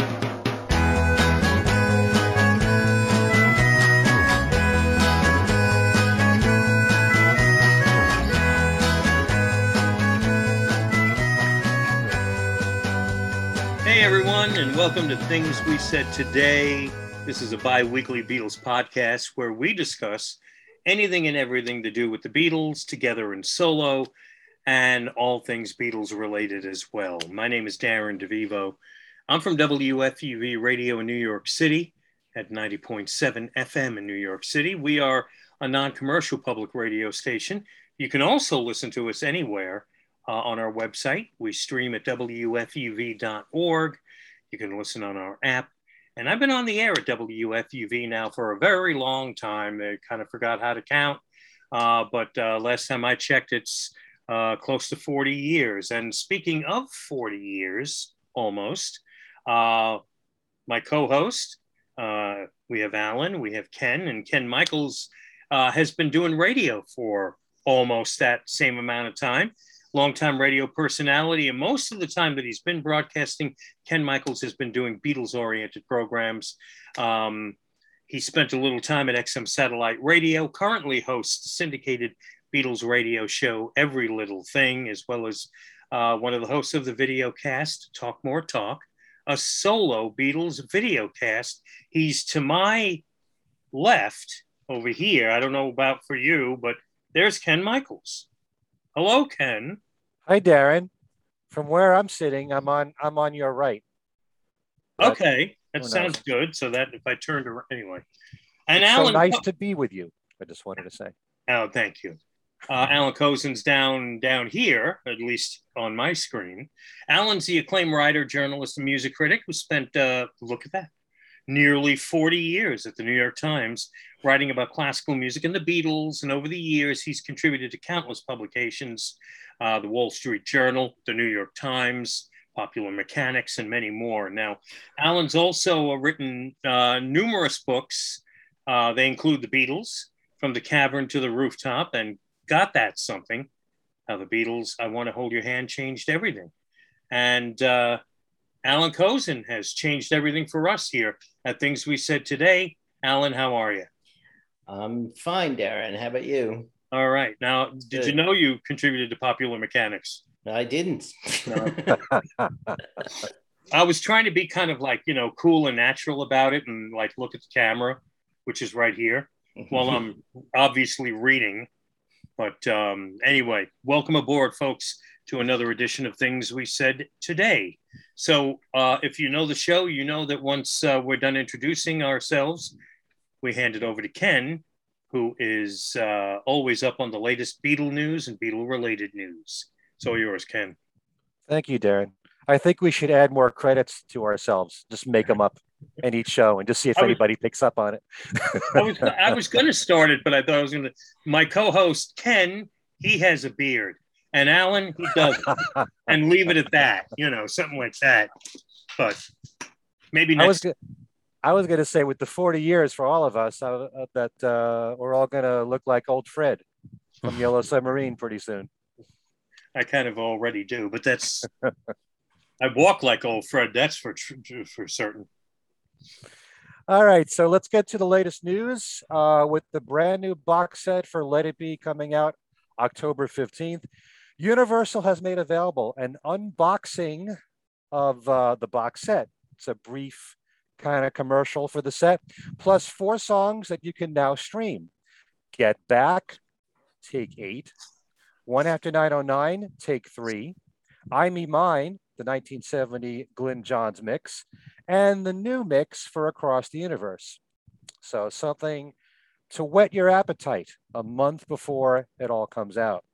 Hey everyone, and welcome to Things We Said Today. This is a bi weekly Beatles podcast where we discuss anything and everything to do with the Beatles, together and solo, and all things Beatles related as well. My name is Darren DeVivo. I'm from WFUV Radio in New York City at 90.7 FM in New York City. We are a non commercial public radio station. You can also listen to us anywhere uh, on our website. We stream at WFUV.org. You can listen on our app. And I've been on the air at WFUV now for a very long time. I kind of forgot how to count. Uh, but uh, last time I checked, it's uh, close to 40 years. And speaking of 40 years, almost, uh, my co host, uh, we have Alan, we have Ken, and Ken Michaels uh, has been doing radio for almost that same amount of time longtime radio personality. And most of the time that he's been broadcasting, Ken Michaels has been doing Beatles oriented programs. Um, he spent a little time at XM Satellite Radio, currently hosts syndicated Beatles radio show, Every Little Thing, as well as uh, one of the hosts of the video cast, Talk More Talk, a solo Beatles video cast. He's to my left over here. I don't know about for you, but there's Ken Michaels. Hello, Ken. Hi, Darren. From where I'm sitting, I'm on I'm on your right. But okay, that sounds good. So that if I turned around anyway, and it's Alan, so nice to be with you. I just wanted to say. Oh, thank you. Uh, Alan Kozinn's down down here, at least on my screen. Alan's the acclaimed writer, journalist, and music critic who spent uh, look at that nearly 40 years at the New York Times, writing about classical music and the Beatles. And over the years, he's contributed to countless publications uh, the Wall Street Journal, the New York Times, Popular Mechanics, and many more. Now, Alan's also written uh, numerous books. Uh, they include The Beatles, From the Cavern to the Rooftop, and Got That Something. How the Beatles, I Want to Hold Your Hand, changed everything. And uh, Alan Kozinn has changed everything for us here at Things We Said Today. Alan, how are you? I'm fine, Darren. How about you? All right. Now, did you know you contributed to Popular Mechanics? I didn't. I was trying to be kind of like, you know, cool and natural about it and like look at the camera, which is right here, while I'm obviously reading. But um, anyway, welcome aboard, folks, to another edition of Things We Said Today. So, uh, if you know the show, you know that once uh, we're done introducing ourselves, we hand it over to Ken, who is uh, always up on the latest Beatle news and Beatle related news. So, yours, Ken. Thank you, Darren. I think we should add more credits to ourselves, just make them up in each show and just see if was, anybody picks up on it. I was, I was going to start it, but I thought I was going to. My co host, Ken, he has a beard and Alan he doesn't, and leave it at that. You know, something like that. But maybe next. I was, I was going to say with the 40 years for all of us uh, uh that uh, we're all going to look like old Fred from Yellow Submarine pretty soon. I kind of already do, but that's I walk like old Fred. That's for for certain. All right, so let's get to the latest news uh, with the brand new box set for Let It Be coming out October 15th. Universal has made available an unboxing of uh, the box set. It's a brief kind of commercial for the set, plus four songs that you can now stream. Get Back, take eight. One After 909, take three. I Me Mine, the 1970 Glyn Johns mix, and the new mix for Across the Universe. So something to whet your appetite a month before it all comes out.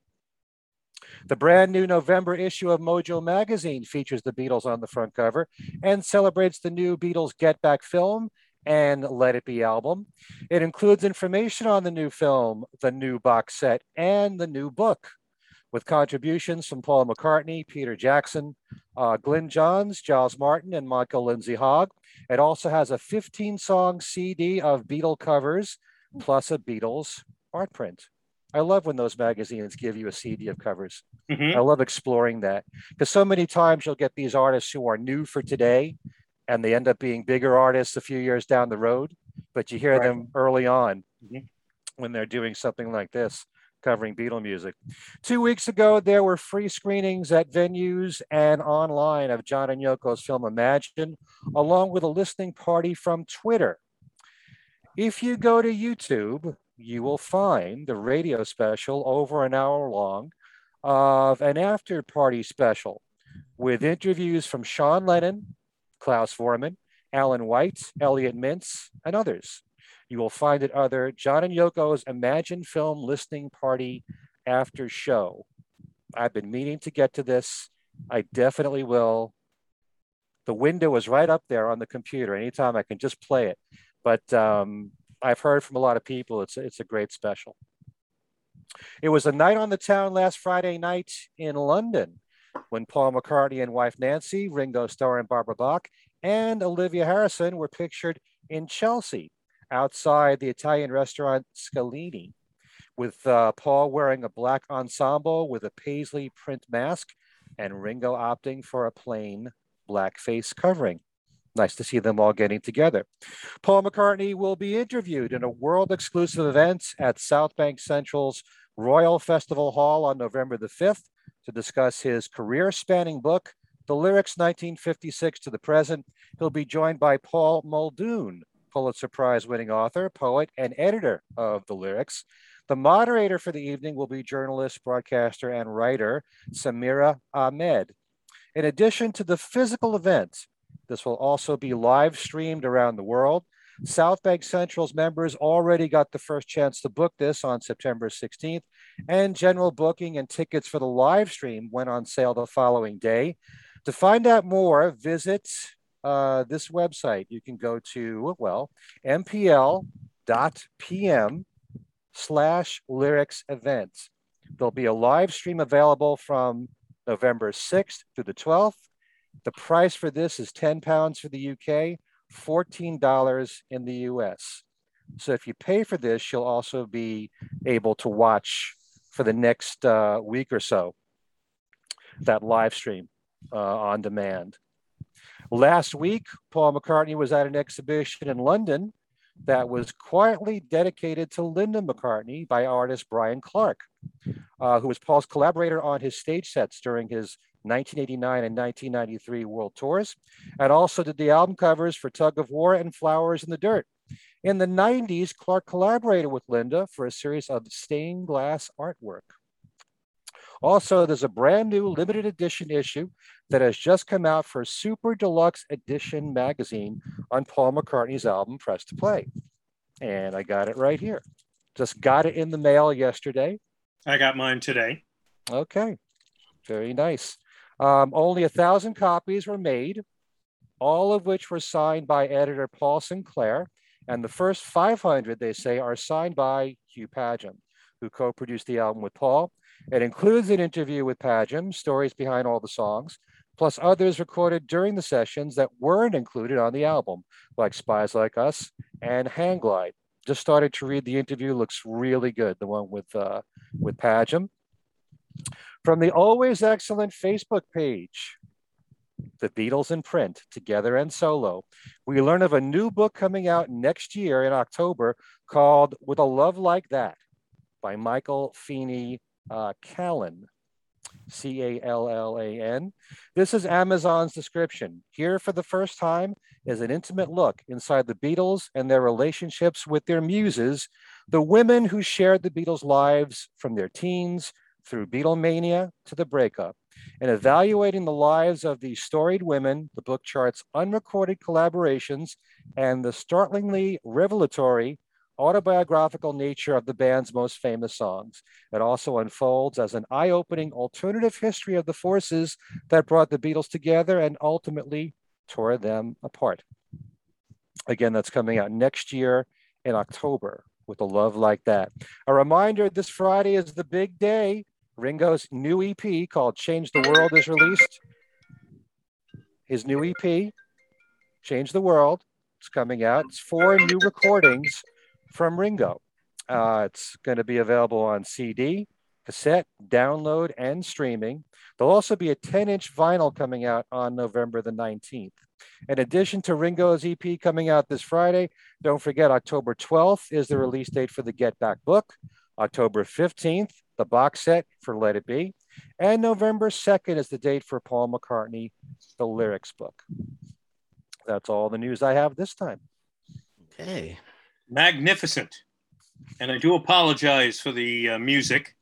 The brand new November issue of Mojo magazine features the Beatles on the front cover and celebrates the new Beatles Get Back film and Let It Be album. It includes information on the new film, the new box set, and the new book, with contributions from Paul McCartney, Peter Jackson, uh, Glyn Johns, Giles Martin, and Michael Lindsay Hogg. It also has a 15 song CD of Beatle covers plus a Beatles art print. I love when those magazines give you a CD of covers. Mm-hmm. I love exploring that because so many times you'll get these artists who are new for today and they end up being bigger artists a few years down the road, but you hear Right. them early on Mhm. when they're doing something like this, covering Beatle music. Two weeks ago, there were free screenings at venues and online of John and Yoko's film Imagine, along with a listening party from Twitter. If you go to YouTube, you will find the radio special over an hour long of an after party special with interviews from Sean Lennon, Klaus Voormann, Alan White, Elliot Mintz, and others. You will find it other John and Yoko's Imagine Film Listening Party after show. I've been meaning to get to this. I definitely will. The window is right up there on the computer. Anytime I can just play it. But um, I've heard from a lot of people it's it's a great special. It was a night on the town last Friday night in London when Paul McCartney and wife Nancy, Ringo Starr and Barbara Bach, and Olivia Harrison were pictured in Chelsea outside the Italian restaurant Scalini, with uh, Paul wearing a black ensemble with a paisley print mask and Ringo opting for a plain black face covering. Nice to see them all getting together. Paul McCartney will be interviewed in a world exclusive event at Southbank Centre's Royal Festival Hall on November the 5th to discuss his career spanning book, The Lyrics 1956 to the Present. He'll be joined by Paul Muldoon, Pulitzer Prize winning author, poet, and editor of The Lyrics. The moderator for the evening will be journalist, broadcaster, and writer Samira Ahmed. In addition to the physical event, this will also be live streamed around the world. Southbank Centre's members already got the first chance to book this on September 16th, and general booking and tickets for the live stream went on sale the following day. To find out more, visit uh, this website. You can go to, well, mpl.pm slash lyrics events. There'll be a live stream available from November 6th through the 12th. The price for this is 10 pounds for the UK, $14 in the US. So if you pay for this, you'll also be able to watch for the next uh, week or so that live stream uh, on demand. Last week, Paul McCartney was at an exhibition in London that was quietly dedicated to Linda McCartney by artist Brian Clarke, uh, who was Paul's collaborator on his stage sets during his 1989 and 1993 world tours, and also did the album covers for Tug of War and Flowers in the Dirt. In the 90s, Clarke collaborated with Linda for a series of stained glass artwork. Also, there's a brand new limited edition issue that has just come out for Super Deluxe Edition magazine on Paul McCartney's album Press to Play. And I got it right here. Just got it in the mail yesterday. I got mine today. Okay, very nice. Um, only a thousand copies were made, all of which were signed by editor Paul Sinclair. And the first 500, they say, are signed by Hugh Padgham, who co produced the album with Paul. It includes an interview with Padgham, stories behind all the songs, plus others recorded during the sessions that weren't included on the album, like Spies Like Us and Hang Glide. Just started to read the interview, looks really good, the one with, uh, with Padgham. From the always excellent Facebook page, The Beatles in Print, Together and Solo, we learn of a new book coming out next year in October called With a Love Like That by Michael Feeney uh, Callan. C A L L A N. This is Amazon's description. Here, for the first time, is an intimate look inside the Beatles and their relationships with their muses, the women who shared the Beatles' lives from their teens through Beatlemania to the breakup. In evaluating the lives of these storied women, the book charts unrecorded collaborations and the startlingly revelatory autobiographical nature of the band's most famous songs. It also unfolds as an eye opening alternative history of the forces that brought the Beatles together and ultimately tore them apart. Again, that's coming out next year in October with a love like that. A reminder this Friday is the big day. Ringo's new EP called Change the World is released. His new EP, Change the World, is coming out. It's four new recordings from Ringo. Uh, it's going to be available on CD, cassette, download, and streaming. There'll also be a 10 inch vinyl coming out on November the 19th. In addition to Ringo's EP coming out this Friday, don't forget October 12th is the release date for the Get Back book. October 15th, the box set for Let It Be. And November 2nd is the date for Paul McCartney, the lyrics book. That's all the news I have this time. Okay. Magnificent. And I do apologize for the uh, music.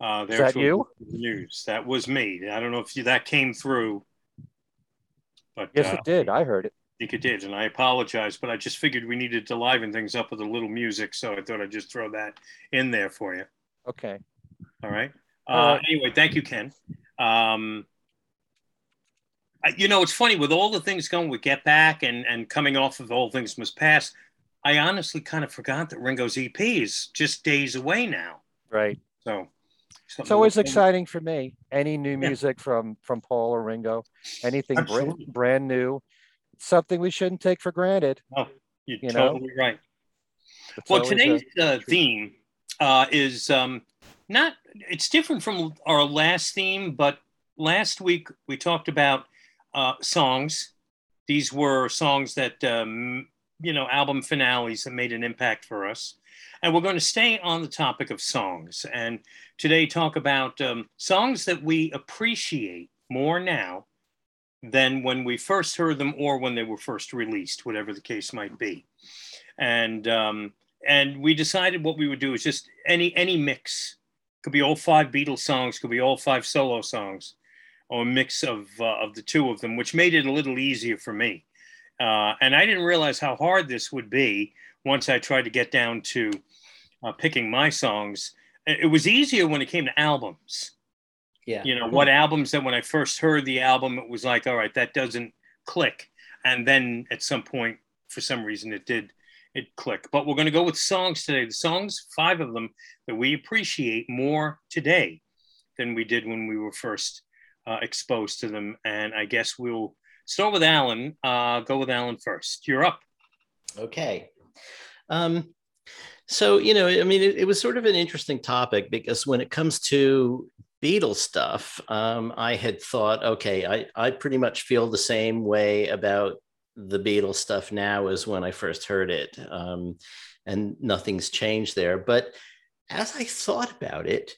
Uh, Is that you? News. That was me. I don't know if you, that came through, but Yes, uh, it did. I heard it. I think it did, and I apologize. But I just figured we needed to liven things up with a little music, so I thought I'd just throw that in there for you. Okay. All right. Uh. Anyway, thank you, Ken. Um, I- you know, it's funny with all the things going with Get Back and and coming off of All Things Must Pass. I honestly kind of forgot that Ringo's EP is just days away now. Right. So It's always exciting for me. Any new Yeah. music from from Paul or Ringo, anything brand, brand new, something we shouldn't take for granted. Oh, You're you know? totally right. It's Well, always a- today's uh, theme uh, is um, not, it's different from our last theme, but last week we talked about uh, songs. These were songs that, um, you know, album finales that made an impact for us. And we're going to stay on the topic of songs and today talk about um, songs that we appreciate more now than when we first heard them or when they were first released, whatever the case might be. And um, and we decided what we would do is just any any mix could be all five Beatles songs, could be all five solo songs, or a mix of uh, of the two of them, which made it a little easier for me. Uh, and I didn't realize how hard this would be once I tried to get down to uh, picking my songs. It was easier when it came to albums. Yeah. you know what albums that when i first heard the album it was like all right that doesn't click. And then at some point for some reason it did it click. But we're going to go with songs today. The songs five of them that we appreciate more today than we did when we were first uh, exposed to them. And i guess we'll start with alan uh, go with alan first you're up Okay. Um, so, you know, I mean, it, it was sort of an interesting topic because when it comes to Beatles stuff, um, I had thought, okay, I, I pretty much feel the same way about the Beatles stuff now as when I first heard it. Um, and nothing's changed there. But as I thought about it,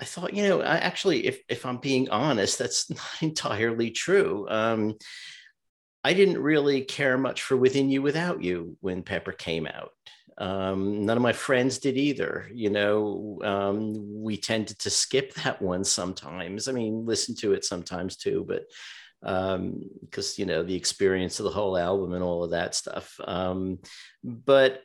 I thought, you know, I actually, if, if I'm being honest, that's not entirely true. Um, I didn't really care much for Within You Without You when Pepper came out. Um, none of my friends did either. You know, um, we tended to skip that one sometimes. I mean, listen to it sometimes too, but because you know the experience of the whole album and all of that stuff. Um, but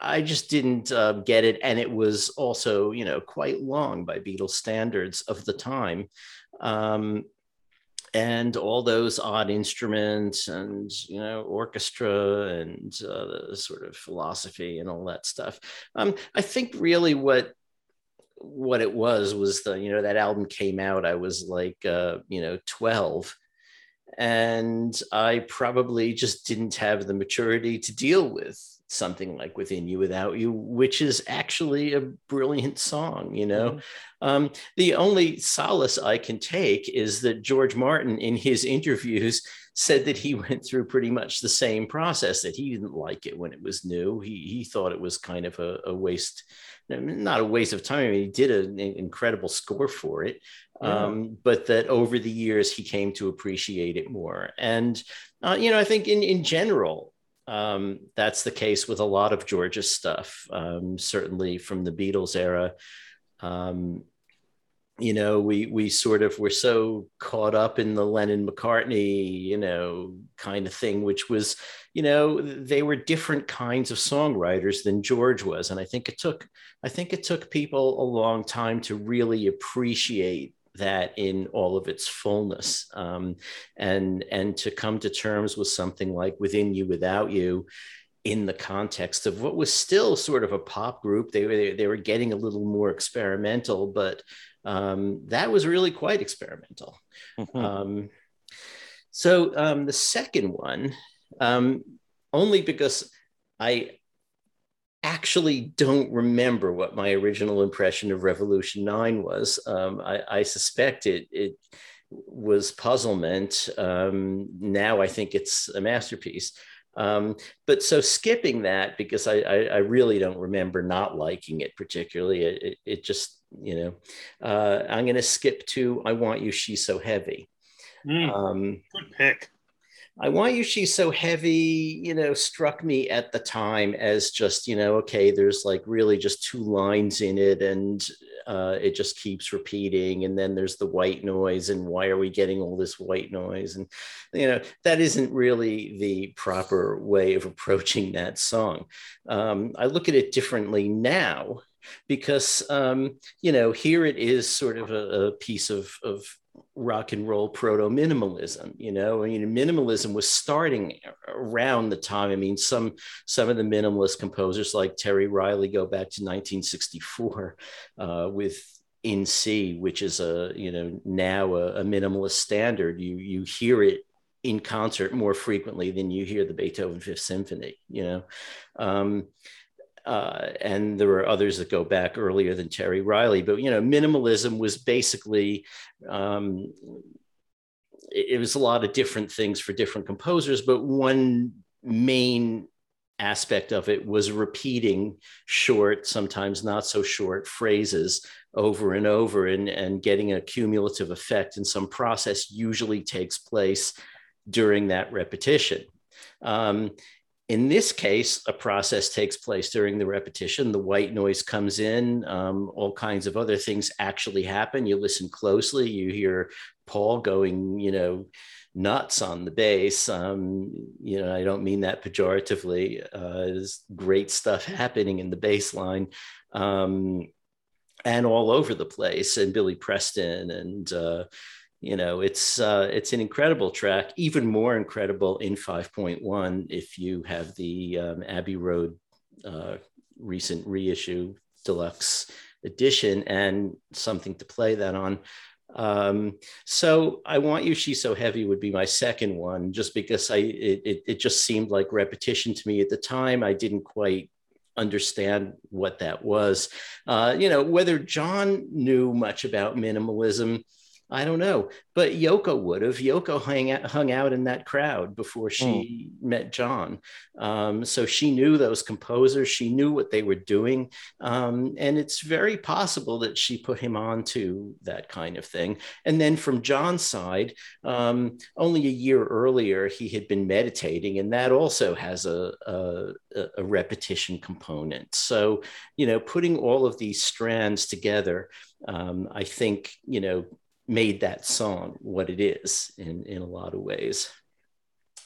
I- just didn't uh, get it, and it was also you know quite long by Beatles standards of the time. Um, and all those odd instruments and you know orchestra and uh, the sort of philosophy and all that stuff um, i think really what what it was was the you know that album came out i was like uh, you know 12 and i probably just didn't have the maturity to deal with something like within you without you which is actually a brilliant song you know? Um, the only solace I can take is that George Martin, in his interviews, said that he went through pretty much the same process, that he didn't like it when it was new. He, he thought it was kind of a, a waste, not a waste of time. I mean, he did an incredible score for it, Yeah. um, but that over the years he came to appreciate it more. And, uh, you know, I think in, in general, um, that's the case with a lot of George's stuff, um, certainly from the Beatles era. Um, you know, we we sort of were so caught up in the Lennon McCartney, you know, kind of thing, which was, you know, they were different kinds of songwriters than George was, and I think it took I think it took people a long time to really appreciate that in all of its fullness, um, and and to come to terms with something like Within You, Without You, in the context of what was still sort of a pop group. They were they were getting a little more experimental, but um, that was really quite experimental. Mhm. Um, so um, the second one, um, only because I actually don't remember what my original impression of Revolution Nine was. Um, I, I suspect it it was puzzlement. Um, now I think it's a masterpiece. Um, but so skipping that because I, I, I really don't remember not liking it particularly. It, it, it just you know uh, I'm going to skip to I want you she's so heavy. Mm, um, good pick. I Want You She's So Heavy, you know, struck me at the time as just, you know, okay, there's like really just two lines in it and uh, it just keeps repeating. And then there's the white noise and why are we getting all this white noise? And, you know, that isn't really the proper way of approaching that song. Um, I look at it differently now because um, you know here it is sort of a, a piece of, of rock and roll proto minimalism you know? I mean minimalism was starting around the time i mean some some of the minimalist composers like terry riley go back to 1964 uh, with in c which is a you know now a, a minimalist standard. You you hear it in concert more frequently than you hear the beethoven fifth symphony you know? Um, uh, and there were others that go back earlier than Terry Riley. But you know, minimalism was basically um, it, it, was a lot of different things for different composers, but one main aspect of it was repeating short, sometimes not so short phrases over and over and, and getting a cumulative effect. And some process usually takes place during that repetition. Um, in this case, a process takes place during the repetition. The white noise comes in, um, all kinds of other things actually happen. You listen closely, you hear Paul going, you know, nuts on the bass. Um, you know, I don't mean that pejoratively. Uh, there's great stuff happening in the bass line. Um, and all over the place, and Billy Preston and uh, you know it's uh, it's an incredible track even more incredible in 5.1 if you have the um, abbey road uh, recent reissue deluxe edition and something to play that on. Um, so i want you she's so heavy would be my second one just because i it, it, just seemed like repetition to me at the time. I didn't quite understand what that was. Uh, you know whether john knew much about minimalism I don't know, but Yoko would have. Yoko hung out, hung out in that crowd before she mm. met John, um, so she knew those composers. She knew what they were doing, um, and it's very possible that she put him on to that kind of thing. And then from John's side, um, only a year earlier he had been meditating, and that also has a, a, a repetition component. So you know, putting all of these strands together. Um, I think you know made that song what it is in, in a lot of ways.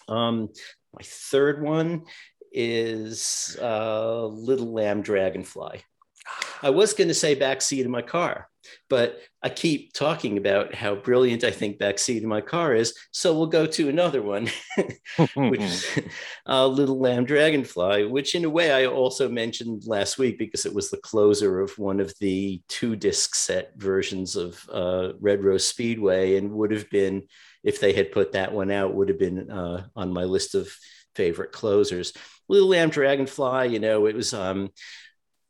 Um, my third one is uh, Little Lamb Dragonfly. I was going to say backseat of my car, but I keep talking about how brilliant I think backseat in my car is. So we'll go to another one, which is uh, Little Lamb Dragonfly, which in a way I also mentioned last week because it was the closer of one of the two disc set versions of uh, Red Rose Speedway and would have been, if they had put that one out, would have been uh, on my list of favorite closers. Little Lamb Dragonfly, you know, it was um,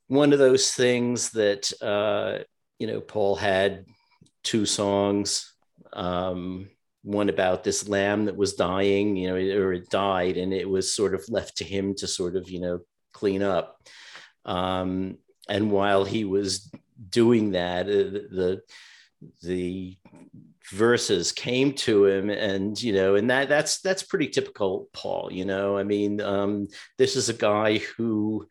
one of those things that uh, you know, Paul had two songs, um, one about this lamb that was dying, you know, or it died, and it was sort of left to him to sort of, you know, clean up. Um, and while he was doing that, uh, the the verses came to him and you know and that that's that's pretty typical paul you know i mean um, this is a guy who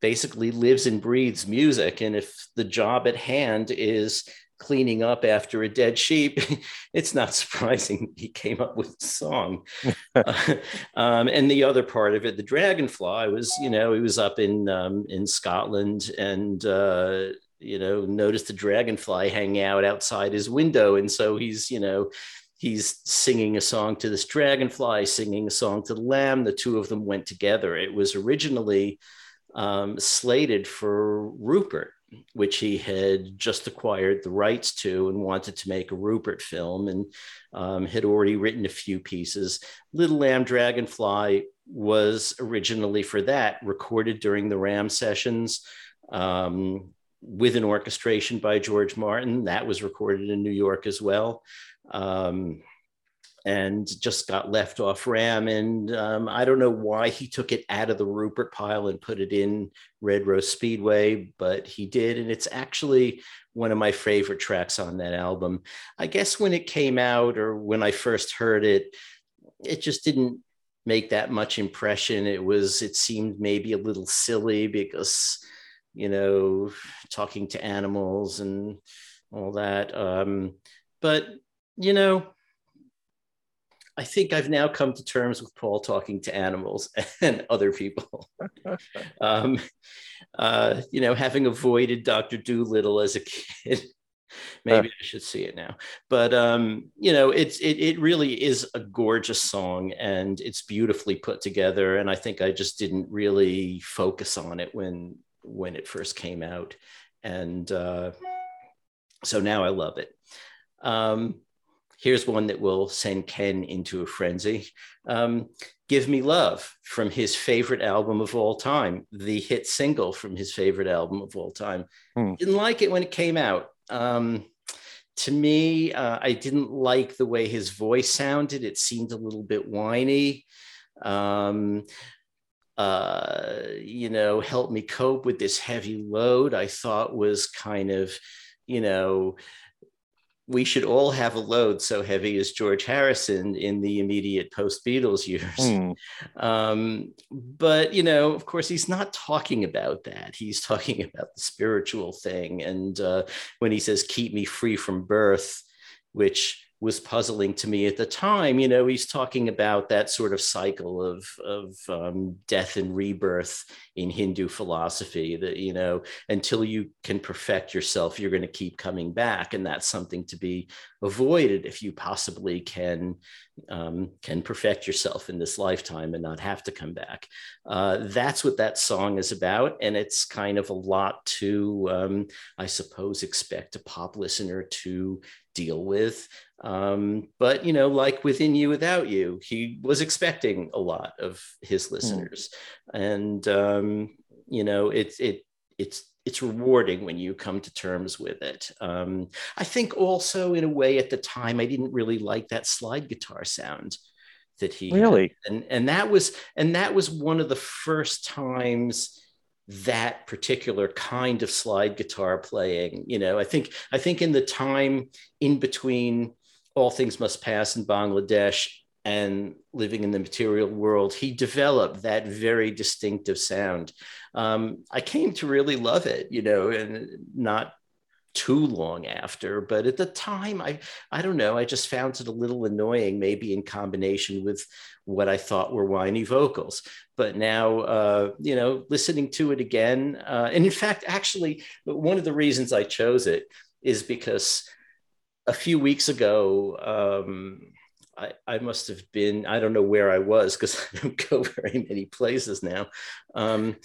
basically lives and breathes music. And if the job at hand is cleaning up after a dead sheep, it's not surprising he came up with a song. uh, um, and the other part of it, the dragonfly, was you know he was up in um, in Scotland and. Uh, you know, noticed a dragonfly hanging out outside his window. And so he's, you know, he's singing a song to this dragonfly, singing a song to the lamb. The two of them went together. It was originally um, slated for Rupert, which he had just acquired the rights to and wanted to make a Rupert film and um, had already written a few pieces. Little Lamb Dragonfly was originally for that, recorded during the Ram sessions. Um, with an orchestration by George Martin. That was recorded in New York as well. Um, and just got left off RAM. And um, I don't know why he took it out of the Rupert pile and put it in Red Rose Speedway, but he did. And it's actually one of my favorite tracks on that album. I guess when it came out or when I first heard it, it just didn't make that much impression. It was, it seemed maybe a little silly because, you know, talking to animals and all that. Um, but, you know, I think I've now come to terms with Paul talking to animals and other people. um, uh, you know, having avoided Dr. Dolittle as a kid, maybe uh, I should see it now. But um, you know, it's it it really is a gorgeous song and it's beautifully put together. And I think I just didn't really focus on it when when it first came out, and uh, so now I love it. Um, Here's one that will send Ken into a frenzy. Um, Give Me Love from his favorite album of all time, the hit single from his favorite album of all time. Hmm. Didn't like it when it came out. Um, to me, uh, I didn't like the way his voice sounded. It seemed a little bit whiny. Um, uh, you know, help me cope with this heavy load. I thought was kind of, you know, we should all have a load so heavy as George Harrison in the immediate post Beatles years. Mm. Um, but, you know, of course, he's not talking about that. He's talking about the spiritual thing. And uh, when he says, keep me free from birth, which was puzzling to me at the time. You know, he's talking about that sort of cycle of, of um, death and rebirth in Hindu philosophy that, you know, until you can perfect yourself, you're going to keep coming back. And that's something to be avoided if you possibly can, um, can perfect yourself in this lifetime and not have to come back. Uh, that's what that song is about. And it's kind of a lot to, um, I suppose, expect a pop listener to deal with. Um, but you know, like within you, without you, he was expecting a lot of his hmm. listeners, mm. and um, you know, it's it it's it's rewarding when you come to terms with it. Um, I think also, in a way, at the time, I didn't really like that slide guitar sound that he really, had. and and that was and that was one of the first times that particular kind of slide guitar playing you know i think i think in the time in between all things must pass in bangladesh and living in the material world he developed that very distinctive sound. Um, i came to really love it you know and not too long after but at the time i i don't know i just found it a little annoying maybe in combination with what i thought were whiny vocals. But now uh, you know listening to it again uh, and in fact actually one of the reasons i chose it is because a few weeks ago um, I, I must have been, I don't know where I was because I don't go very many places now. Um,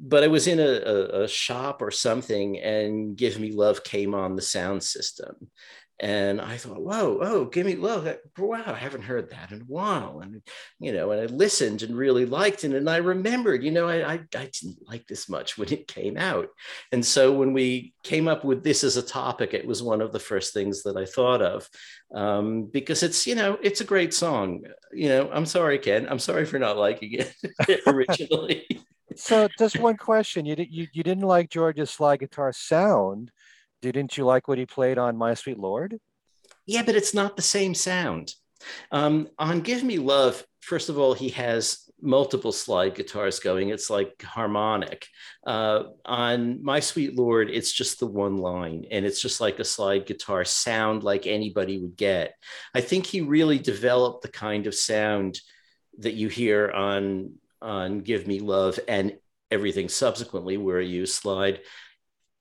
but I was in a, a, a, shop or something and Give Me Love came on the sound system. And I thought, whoa, oh, give me love. Wow, I haven't heard that in a while. And, you know, and I listened and really liked it. And I remembered, you know, I, I, I didn't like this much when it came out. And so when we came up with this as a topic, it was one of the first things that I thought of um, because it's, you know, it's a great song. You know, I'm sorry, Ken. I'm sorry for not liking it originally. so just one question. You, you, you didn't like George's slide guitar sound didn't you like what he played on My Sweet Lord? Yeah, but it's not the same sound. Um, on Give Me Love, first of all, he has multiple slide guitars going. It's like harmonic. Uh, on My Sweet Lord, it's just the one line, and it's just like a slide guitar sound like anybody would get. I think he really developed the kind of sound that you hear on on Give Me Love and everything subsequently, where you slide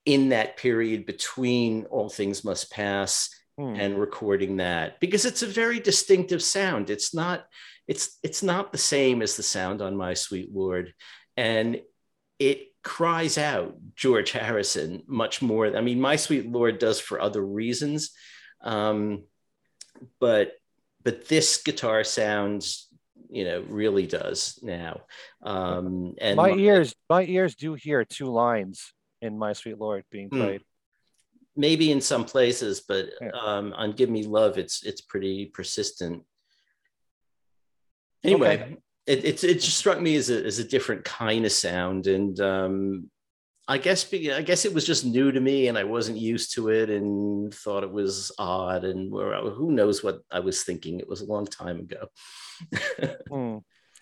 in that period between All Things Must Pass hmm. and recording that because it's a very distinctive sound. It's not it's it's not the same as the sound on My Sweet Lord, and it cries out George Harrison much more. I mean, My Sweet Lord does for other reasons, um, but but this guitar sounds you know really does now um and my ears my ears do hear two lines in My Sweet Lord being hmm. played. maybe in some places, but Yeah. um, on "Give Me Love," it's it's pretty persistent. Anyway, it, it's it just struck me as a as a different kind of sound, and um, I guess be- I guess it was just new to me, and I wasn't used to it, and thought it was odd, and where who knows what I was thinking. It was a long time ago. Hmm.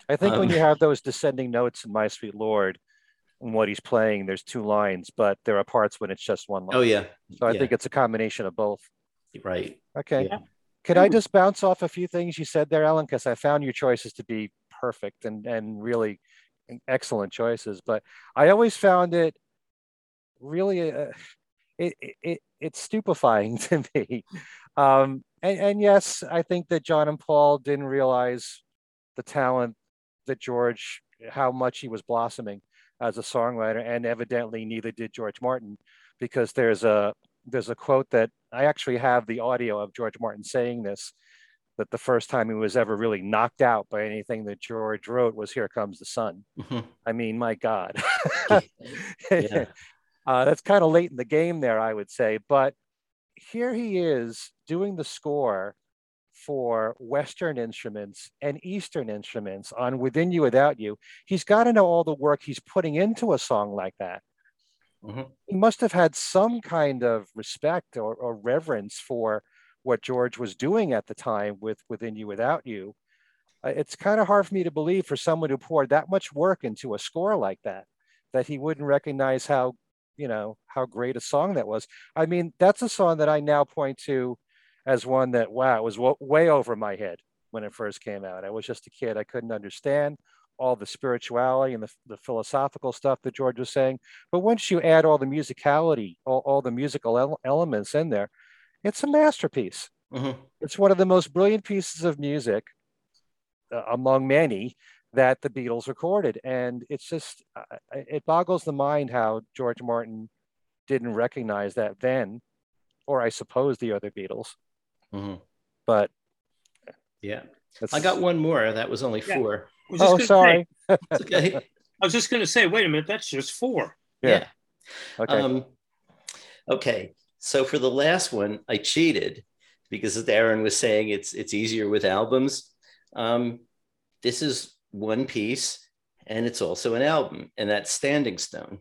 I think when Um, you have those descending notes in My Sweet Lord and what he's playing, there's two lines, but there are parts when it's just one line. oh yeah, so I yeah. think it's a combination of both. right. Okay. Yeah. Could I just bounce off a few things you said there, Ellen? Because I found your choices to be perfect and, and really excellent choices. But I always found it really, uh, it, it, it, it's stupefying to me. Um, and, and yes, I think that John and Paul didn't realize the talent that George, how much he was blossoming as a songwriter, and evidently neither did George Martin, because there's a there's a quote that I actually have the audio of George Martin saying this, that the first time he was ever really knocked out by anything that George wrote was "Here Comes the Sun." Mhm. I mean, my God, Yeah. uh, that's kind of late in the game there, I would say. But here he is doing the score for Western instruments and Eastern instruments on Within You Without You. He's got to know all the work he's putting into a song like that. Mhm. He must have had some kind of respect or, or reverence for what George was doing at the time with Within You Without You. Uh, it's kind of hard for me to believe for someone who poured that much work into a score like that, that he wouldn't recognize how, you know, how great a song that was. I mean, that's a song that I now point to as one that, wow, it was w- way over my head when it first came out. I was just a kid. I couldn't understand all the spirituality and the, the philosophical stuff that George was saying. But once you add all the musicality, all, all the musical ele- elements in there, it's a masterpiece. Mhm. It's one of the most brilliant pieces of music uh, among many that the Beatles recorded. And it's just, uh, it boggles the mind how George Martin didn't recognize that then, or I suppose the other Beatles. Mhm. But Yeah. I got one more. That was only four. I was just Oh, gonna sorry. say- okay. I was just going to say, wait a minute, that's just four. Yeah. Okay. Um, okay. So for the last one, I cheated because as Aaron was saying, it's it's easier with albums. Um, this is one piece, and it's also an album, and that's Standing Stone.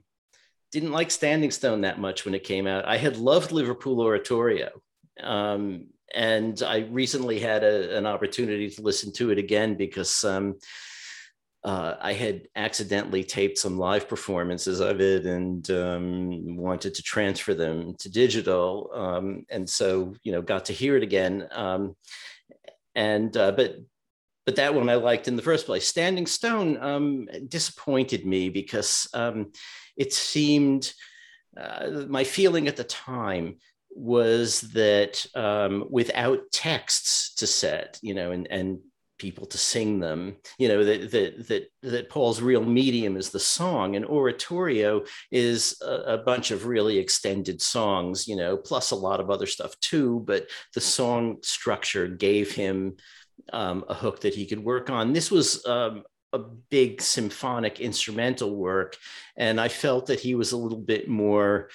Didn't like Standing Stone that much when it came out. I had loved Liverpool Oratorio, um, and I recently had a, an opportunity to listen to it again because um, uh, I had accidentally taped some live performances of it and um, wanted to transfer them to digital, um, and so you know got to hear it again. Um, and uh, but but that one I liked in the first place. Standing Stone um, disappointed me because um, it seemed uh, my feeling at the time was that um, without texts to set, you know, and and people to sing them, you know, that that that that Paul's real medium is the song, and oratorio is a, a bunch of really extended songs, you know, plus a lot of other stuff too. But the song structure gave him um, a hook that he could work on. This was um, a big symphonic instrumental work, and I felt that he was a little bit more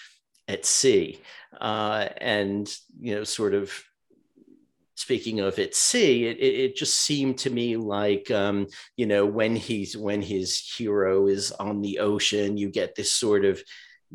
at sea, uh, and you know, sort of speaking of at sea, it, it, just seemed to me like um, you know when he's when his hero is on the ocean, you get this sort of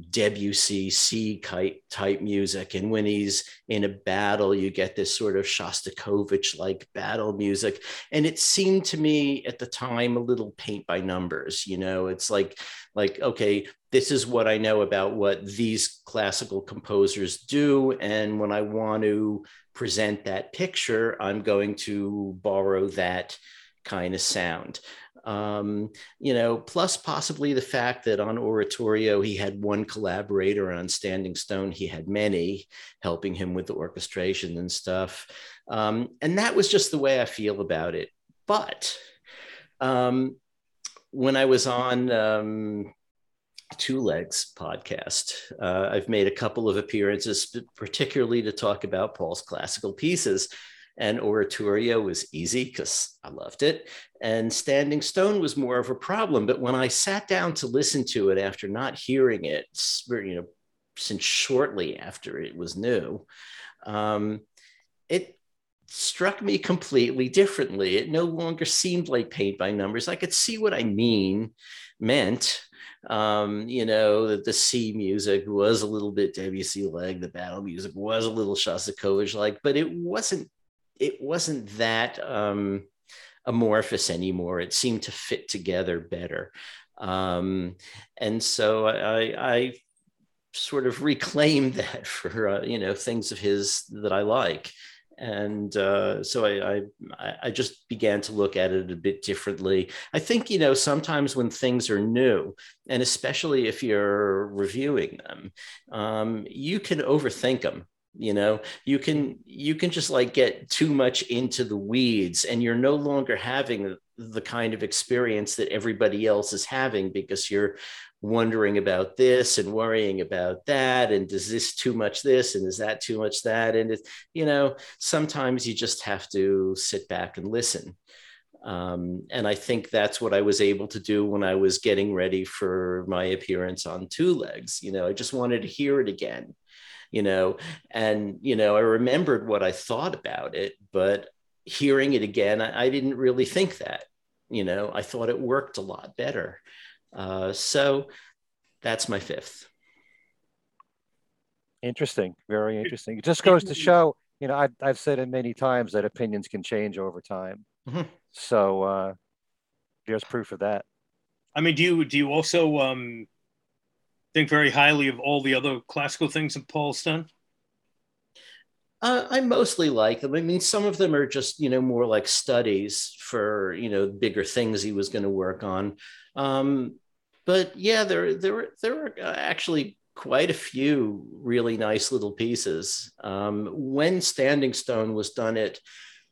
Debussy sea kite type music, and when he's in a battle, you get this sort of Shostakovich like battle music. And it seemed to me at the time a little paint by numbers. You know, it's like like okay, this is what I know about what these classical composers do, and when I want to present that picture, I'm going to borrow that kind of sound. Um, you know, plus possibly the fact that on Oratorio he had one collaborator, on Standing Stone he had many helping him with the orchestration and stuff. Um, and that was just the way I feel about it. But um, when I was on um, Two Legs podcast. Uh, I've made a couple of appearances, particularly to talk about Paul's classical pieces. And Oratorio was easy because I loved it. And Standing Stone was more of a problem. But when I sat down to listen to it after not hearing it, you know, since shortly after it was new, um, it struck me completely differently. It no longer seemed like paint by numbers. I could see what I mean meant. Um, you know, that the sea music was a little bit Debussy like, the battle music was a little Shostakovich like, but it wasn't it wasn't that um, amorphous anymore. It seemed to fit together better. Um, and so I, I sort of reclaimed that for uh, you know things of his that I like and uh, so I, I, I just began to look at it a bit differently. I think you know sometimes when things are new, and especially if you're reviewing them, um, you can overthink them. You know, you can you can just like get too much into the weeds, and you're no longer having the kind of experience that everybody else is having because you're wondering about this and worrying about that and does this too much this and is that too much that? And it, you know sometimes you just have to sit back and listen. Um, and i think that's what i was able to do when i was getting ready for my appearance on two legs. You know i just wanted to hear it again you know? And you know i remembered what i thought about it but hearing it again i, I didn't really think that you know? I thought it worked a lot better uh, so that's my fifth. Interesting. Very interesting. It just goes to show, you know, I've, I've said it many times that opinions can change over time. Mm-hmm. So uh, there's proof of that. I mean, do you do you also um, think very highly of all the other classical things that Paul's done? Uh, I mostly like them. I mean, some of them are just you know more like studies for you know bigger things he was going to work on. Um, but yeah, there there there were uh, actually quite a few really nice little pieces. Um, when Standing Stone was done at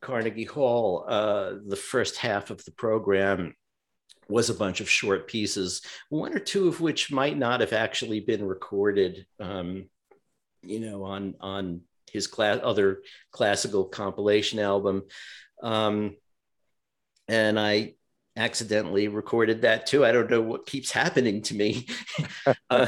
Carnegie Hall, uh, the first half of the program was a bunch of short pieces, one or two of which might not have actually been recorded, um, you know, on on his class other classical compilation album. Um, and I accidentally recorded that too. I don't know what keeps happening to me. uh,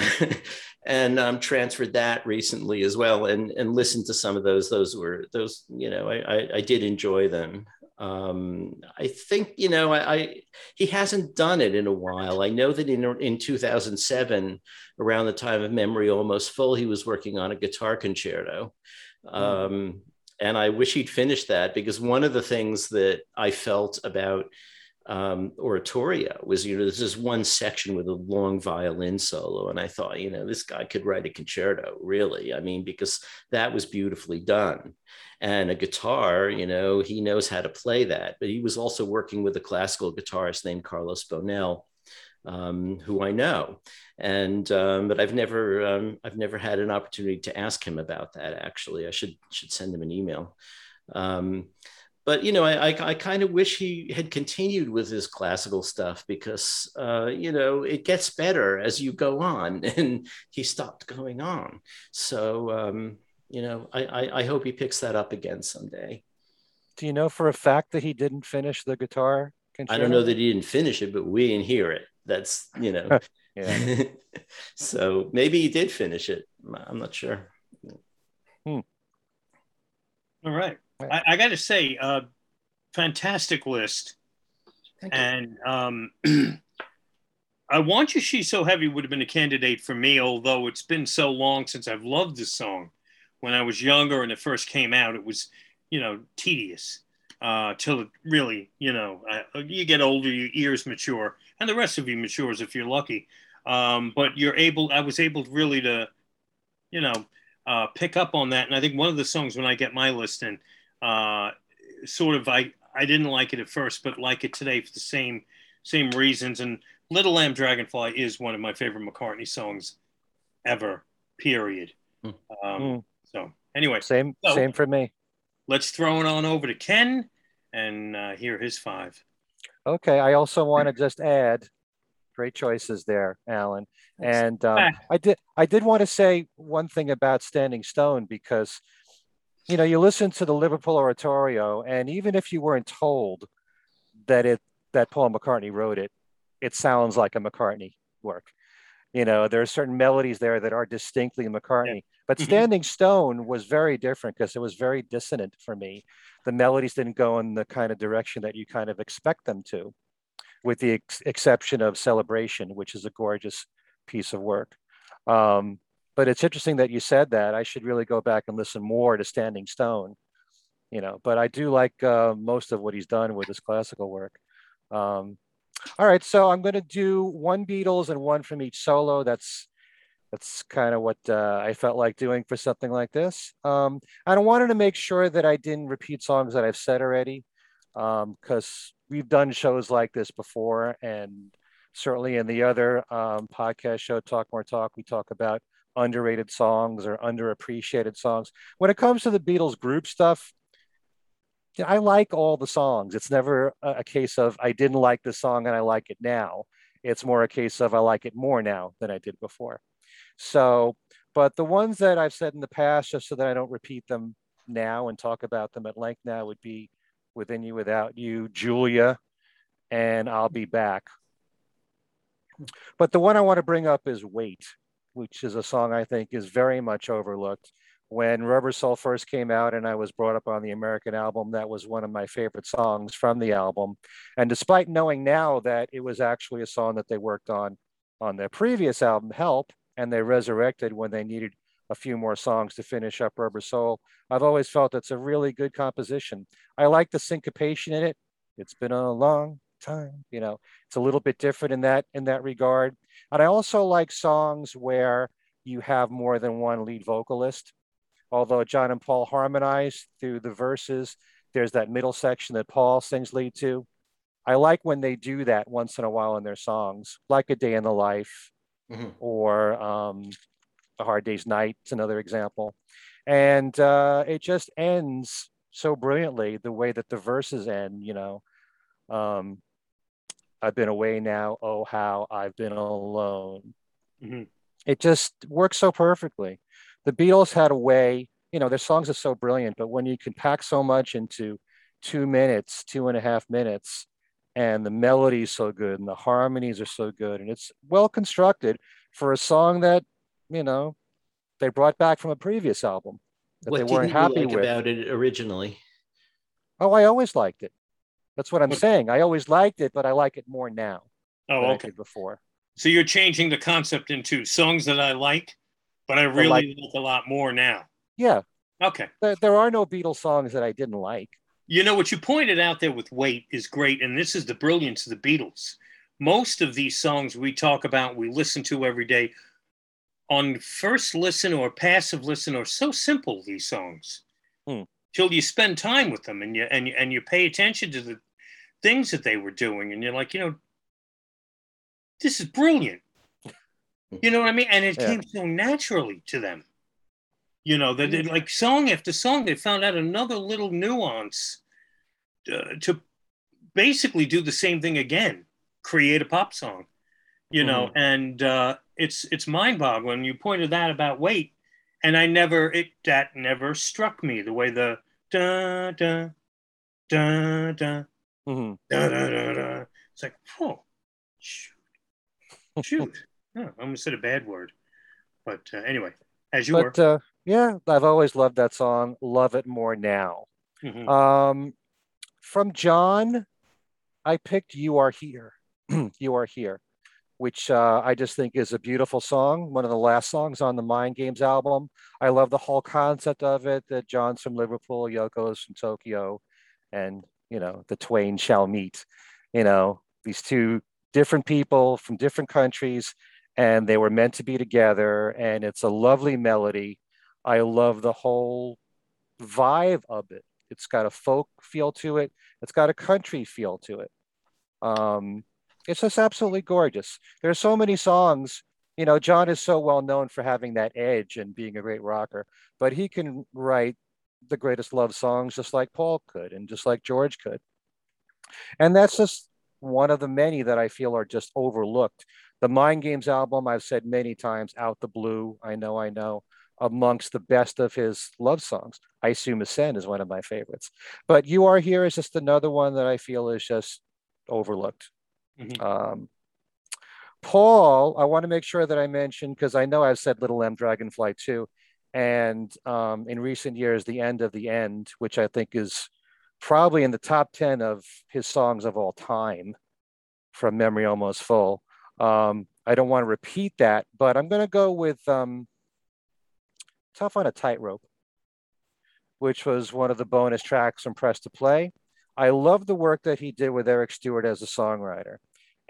and um, transferred that recently as well and, and listened to some of those. Those were those, you know, I, I, I did enjoy them. Um, I think, you know, I, I, he hasn't done it in a while. I know that in, in 2007, around the time of Memory Almost Full, he was working on a guitar concerto. Hmm. Um, and I wish he'd finished that because one of the things that I felt about um, oratorio was you know this one section with a long violin solo and i thought you know this guy could write a concerto really. I mean because that was beautifully done. And a guitar you know he knows how to play that. But he was also working with a classical guitarist named carlos bonell um, who i know. And um, but i've never um, i've never had an opportunity to ask him about that actually. I should should send him an email. Um, but you know, I, I, I kind of wish he had continued with his classical stuff because uh, you know it gets better as you go on, and he stopped going on. So um, you know, I, I, I hope he picks that up again someday. Do you know for a fact that he didn't finish the guitar? Concerto? I don't know that he didn't finish it, but we didn't hear it. That's you know. yeah. so maybe he did finish it. I'm not sure. Hmm. All right. I, I got to say, uh, fantastic list. and um, I Want You She's So Heavy would have been a candidate for me, although it's been so long since I've loved this song. When I was younger and it first came out, it was, you know, tedious uh, till it really, you know, uh, you get older, your ears mature, and the rest of you matures if you're lucky. Um, but you're able, I was able really to, you know, uh, pick up on that. And I think one of the songs when I get my list in, uh, sort of I I didn't like it at first, but like it today for the same same reasons. And Little Lamb Dragonfly is one of my favorite McCartney songs ever. Period. Mm. Um, mm. So anyway, same so, same for me. Let's throw it on over to Ken and uh, hear his five. Okay, I also want to just add, great choices there, Alan. And um, I did I did want to say one thing about Standing Stone because you know, you listen to the Liverpool Oratorio, and even if you weren't told that it that Paul McCartney wrote it, it sounds like a McCartney work. You know, there are certain melodies there that are distinctly McCartney. Yeah. But Mhm. Standing Stone was very different because it was very dissonant for me. The melodies didn't go in the kind of direction that you kind of expect them to, with the ex- exception of Celebration, which is a gorgeous piece of work. Um, but it's interesting that you said that. I should really go back and listen more to Standing Stone, you know. But I do like uh, most of what he's done with his classical work. Um, all right, so I'm going to do one Beatles and one from each solo. That's that's kind of what uh, I felt like doing for something like this. Um, and I wanted to make sure that I didn't repeat songs that I've said already, because we've done shows like this before, and certainly in the other um, podcast show, Talk More Talk, we talk about underrated songs or underappreciated songs. When it comes to the Beatles group stuff, I like all the songs. It's never a, case of I didn't like the song and I like it now. It's more a case of I like it more now than I did before. So, but the ones that I've said in the past, just so that I don't repeat them now and talk about them at length now, would be Within You, Without You, Julia, and I'll Be Back. But the one I want to bring up is Wait, which is a song I think is very much overlooked. When Rubber Soul first came out and I was brought up on the American album, that was one of my favorite songs from the album. And despite knowing now that it was actually a song that they worked on on their previous album, Help, and they resurrected when they needed a few more songs to finish up Rubber Soul, I've always felt it's a really good composition. I like the syncopation in it. It's been a long time, you know, it's a little bit different in that in that regard. And I also like songs where you have more than one lead vocalist. Although John and Paul harmonize through the verses, there's that middle section that Paul sings lead to. I like when they do that once in a while in their songs, like A Day in the Life Mhm. or um, A Hard Day's Night. It's another example. And uh, it just ends so brilliantly the way that the verses end, you know. Um, I've been away now. Oh, how I've been alone. Mhm. It just works so perfectly. The Beatles had a way, you know, their songs are so brilliant, but when you can pack so much into two minutes, two and a half minutes, and the melody is so good and the harmonies are so good and it's well constructed for a song that, you know, they brought back from a previous album that What they weren't happy like with. about it originally? Oh, I always liked it. That's what I'm saying. I always liked it, but I like it more now Oh, than I okay. did before. So you're changing the concept into songs that I like, but I really like- like a lot more now. Yeah, Okay. there, there are no Beatles songs that I didn't like. You know what you pointed out there with Wait is great, and this is the brilliance of the Beatles. Most of these songs we talk about, we listen to every day, on first listen or passive listen, are so simple. These songs, Hmm. Till you spend time with them and you and you, and you pay attention to the things that they were doing, and you're like, you know, this is brilliant. You know what I mean? And it Yeah. came so naturally to them. You know that it, like song after song, they found out another little nuance uh, to basically do the same thing again, create a pop song. You know, and uh, it's it's mind boggling. You pointed that about Wait, and I never it that never struck me the way the da da da da Mhm. da da da da. It's like, oh, shoot, shoot. Oh, I almost said a bad word, but uh, anyway, as you But uh, yeah, I've always loved that song. Love it more now. were. Mhm. Um, from John, I picked "You Are Here." you are here, which uh, I just think is a beautiful song. One of the last songs on the Mind Games album. I love the whole concept of it. That John's from Liverpool, Yoko's from Tokyo, and you know the twain shall meet. You know these two different people from different countries, and they were meant to be together. And it's a lovely melody. I love the whole vibe of it. It's got a folk feel to it. It's got a country feel to it. Um, it's just absolutely gorgeous. There are so many songs. You know, John is so well known for having that edge and being a great rocker, but he can write the greatest love songs just like Paul could and just like George could. And that's just one of the many that I feel are just overlooked. The Mind Games album, I've said many times, Out the Blue, I know, I know, amongst the best of his love songs. Aisumasen is one of my favorites. But You Are Here is just another one that I feel is just overlooked. Mhm. Um, Paul, I want to make sure that I mention because I know I've said Little Lamb Dragonfly too, and um, in recent years, The End of the End, which I think is probably in the top ten of his songs of all time, from memory almost full. Um, I don't want to repeat that, but I'm going to go with um, Tough on a Tightrope, which was one of the bonus tracks from Press to Play. I love the work that he did with Eric Stewart as a songwriter.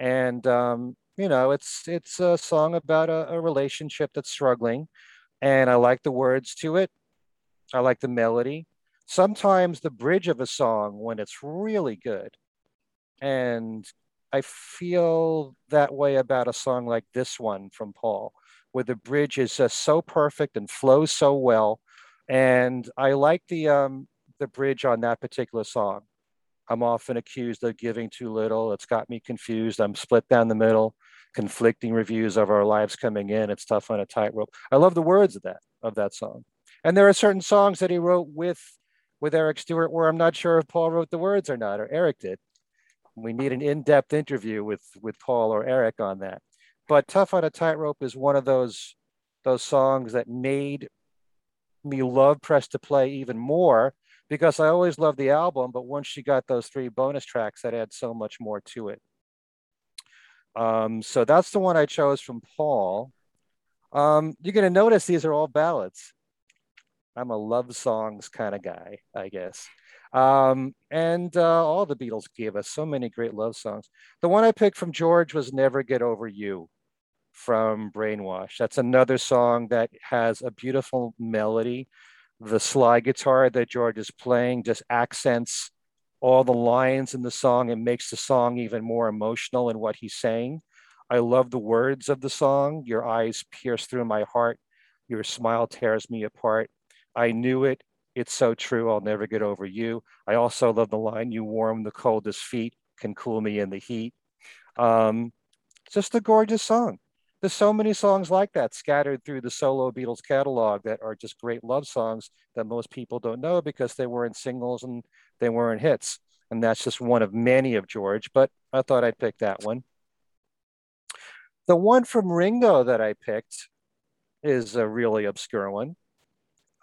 And, um, you know, it's it's a song about a, a relationship that's struggling. And I like the words to it. I like the melody. Sometimes the bridge of a song, when it's really good, and I feel that way about a song like this one from Paul, where the bridge is just so perfect and flows so well. And I like the um, the bridge on that particular song. I'm often accused of giving too little. It's got me confused. I'm split down the middle, conflicting reviews of our lives coming in. It's tough on a tightrope. I love the words of that of that song. And there are certain songs that he wrote with with Eric Stewart where I'm not sure if Paul wrote the words or not, or Eric did. We need an in-depth interview with with Paul or Eric on that. But Tough on a Tightrope is one of those those songs that made me love Press to Play even more because I always loved the album, but once she got those three bonus tracks, that adds so much more to it. Um, so that's the one I chose from Paul. Um, you're going to notice these are all ballads. I'm a love songs kind of guy, I guess. Um, and uh, all the Beatles gave us so many great love songs. The one I picked from George was Never Get Over You from Brainwash. That's another song that has a beautiful melody. The slide guitar that George is playing just accents all the lines in the song and makes the song even more emotional in what he's saying. I love the words of the song. Your eyes pierce through my heart. Your smile tears me apart. I knew it. It's so true. I'll never get over you. I also love the line, you warm the coldest feet, can cool me in the heat. Um, just a gorgeous song. There's so many songs like that scattered through the solo Beatles catalog that are just great love songs that most people don't know because they weren't singles and they weren't hits. And that's just one of many of George, but I thought I'd pick that one. The one from Ringo that I picked is a really obscure one.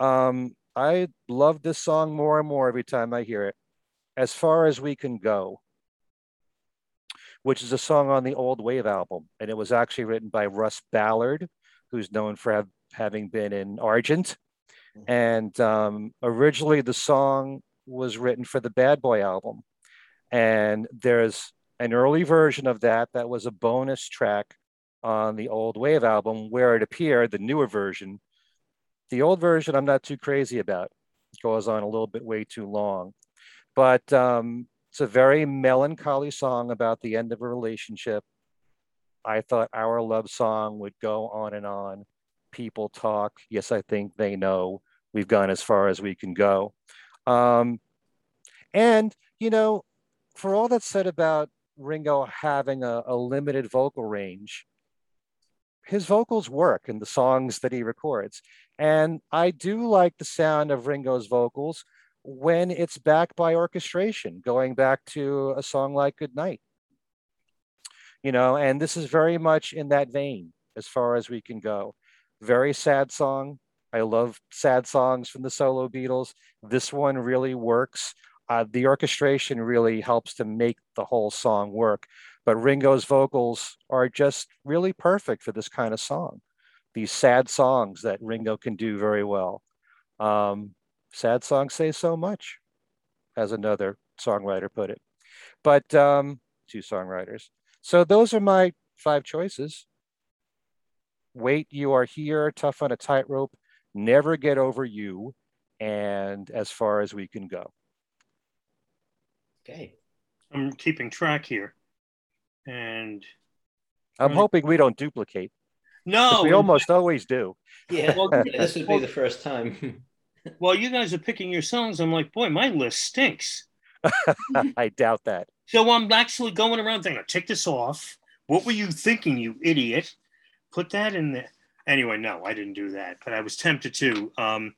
Um, I love this song more and more every time I hear it. As far as we can go, which is a song on the Old Wave album, and it was actually written by Russ Ballard, who's known for have, having been in Argent. Mm-hmm. And um, originally, the song was written for the Bad Boy album, and there's an early version of that that was a bonus track on the Old Wave album, where it appeared the newer version the old version, I'm not too crazy about. It goes on a little bit way too long. But um, it's a very melancholy song about the end of a relationship. I thought our love song would go on and on. People talk. Yes, I think they know we've gone as far as we can go. Um, and, you know, for all that's said about Ringo having a, a limited vocal range, his vocals work in the songs that he records. And I do like the sound of Ringo's vocals when it's backed by orchestration, going back to a song like Good Night. You know, and this is very much in that vein as far as we can go. Very sad song. I love sad songs from the solo Beatles. This one really works. Uh, the orchestration really helps to make the whole song work. But Ringo's vocals are just really perfect for this kind of song. These sad songs that Ringo can do very well. Um, sad songs say so much, as another songwriter put it. But um, two songwriters. So those are my five choices. Wait, you are here, tough on a tightrope, never get over you, and as far as we can go. Okay. I'm keeping track here and I'm hoping we don't duplicate. No, we almost always do. Yeah, well, this would be the first time. While you guys are picking your songs, I'm like, boy, my list stinks. I doubt that. So I'm actually going around thinking, take this off. What were you thinking, you idiot? Put that in there. Anyway, no, I didn't do that, but I was tempted to. Um,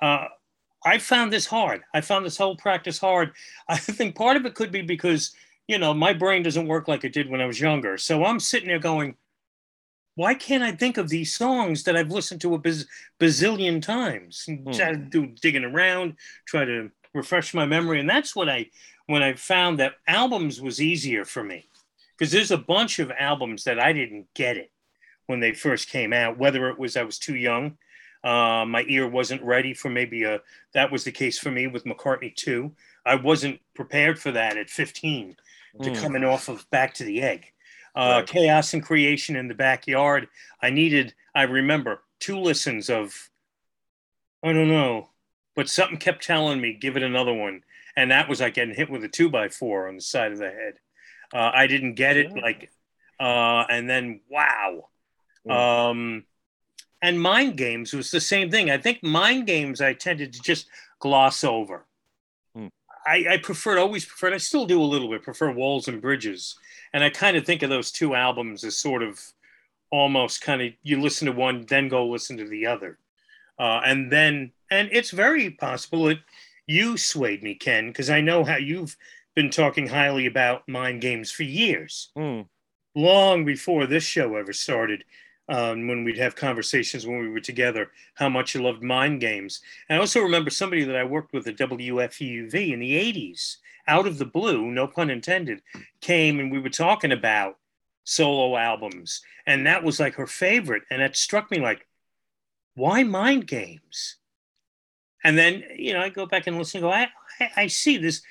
uh, I found this hard. I found this whole practice hard. I think part of it could be because you know, my brain doesn't work like it did when I was younger. So I'm sitting there going, why can't I think of these songs that I've listened to a biz- bazillion times? Hmm. try to do digging around, try to refresh my memory, and that's what I when I found that albums was easier for me because there's a bunch of albums that I didn't get it when they first came out. Whether it was I was too young, uh, my ear wasn't ready for maybe a. That was the case for me with McCartney II. I wasn't prepared for that at 15 to Hmm. coming off of Back to the Egg. Uh, Right. Chaos and Creation in the Backyard. I needed, I remember, two listens of, I don't know, but something kept telling me, give it another one. And that was like getting hit with a two by four on the side of the head. Uh, I didn't get it. Yeah. Like, uh, and then wow. Mm. Um, and Mind Games was the same thing. I think Mind Games I tended to just gloss over. I, I preferred, always preferred, I still do a little bit, prefer Walls and Bridges. And I kind of think of those two albums as sort of almost kind of you listen to one, then go listen to the other. Uh, and then, and it's very possible that you swayed me, Ken, because I know how you've been talking highly about Mind Games for years Hmm. long before this show ever started, um, when we'd have conversations when we were together, how much you loved mind games. And I also remember somebody that I worked with at WFUV in the 80s, out of the blue, no pun intended, came and we were talking about solo albums. And that was like her favorite. And it struck me like, why mind games? And then, you know, I go back and listen and go, I, I, I see this.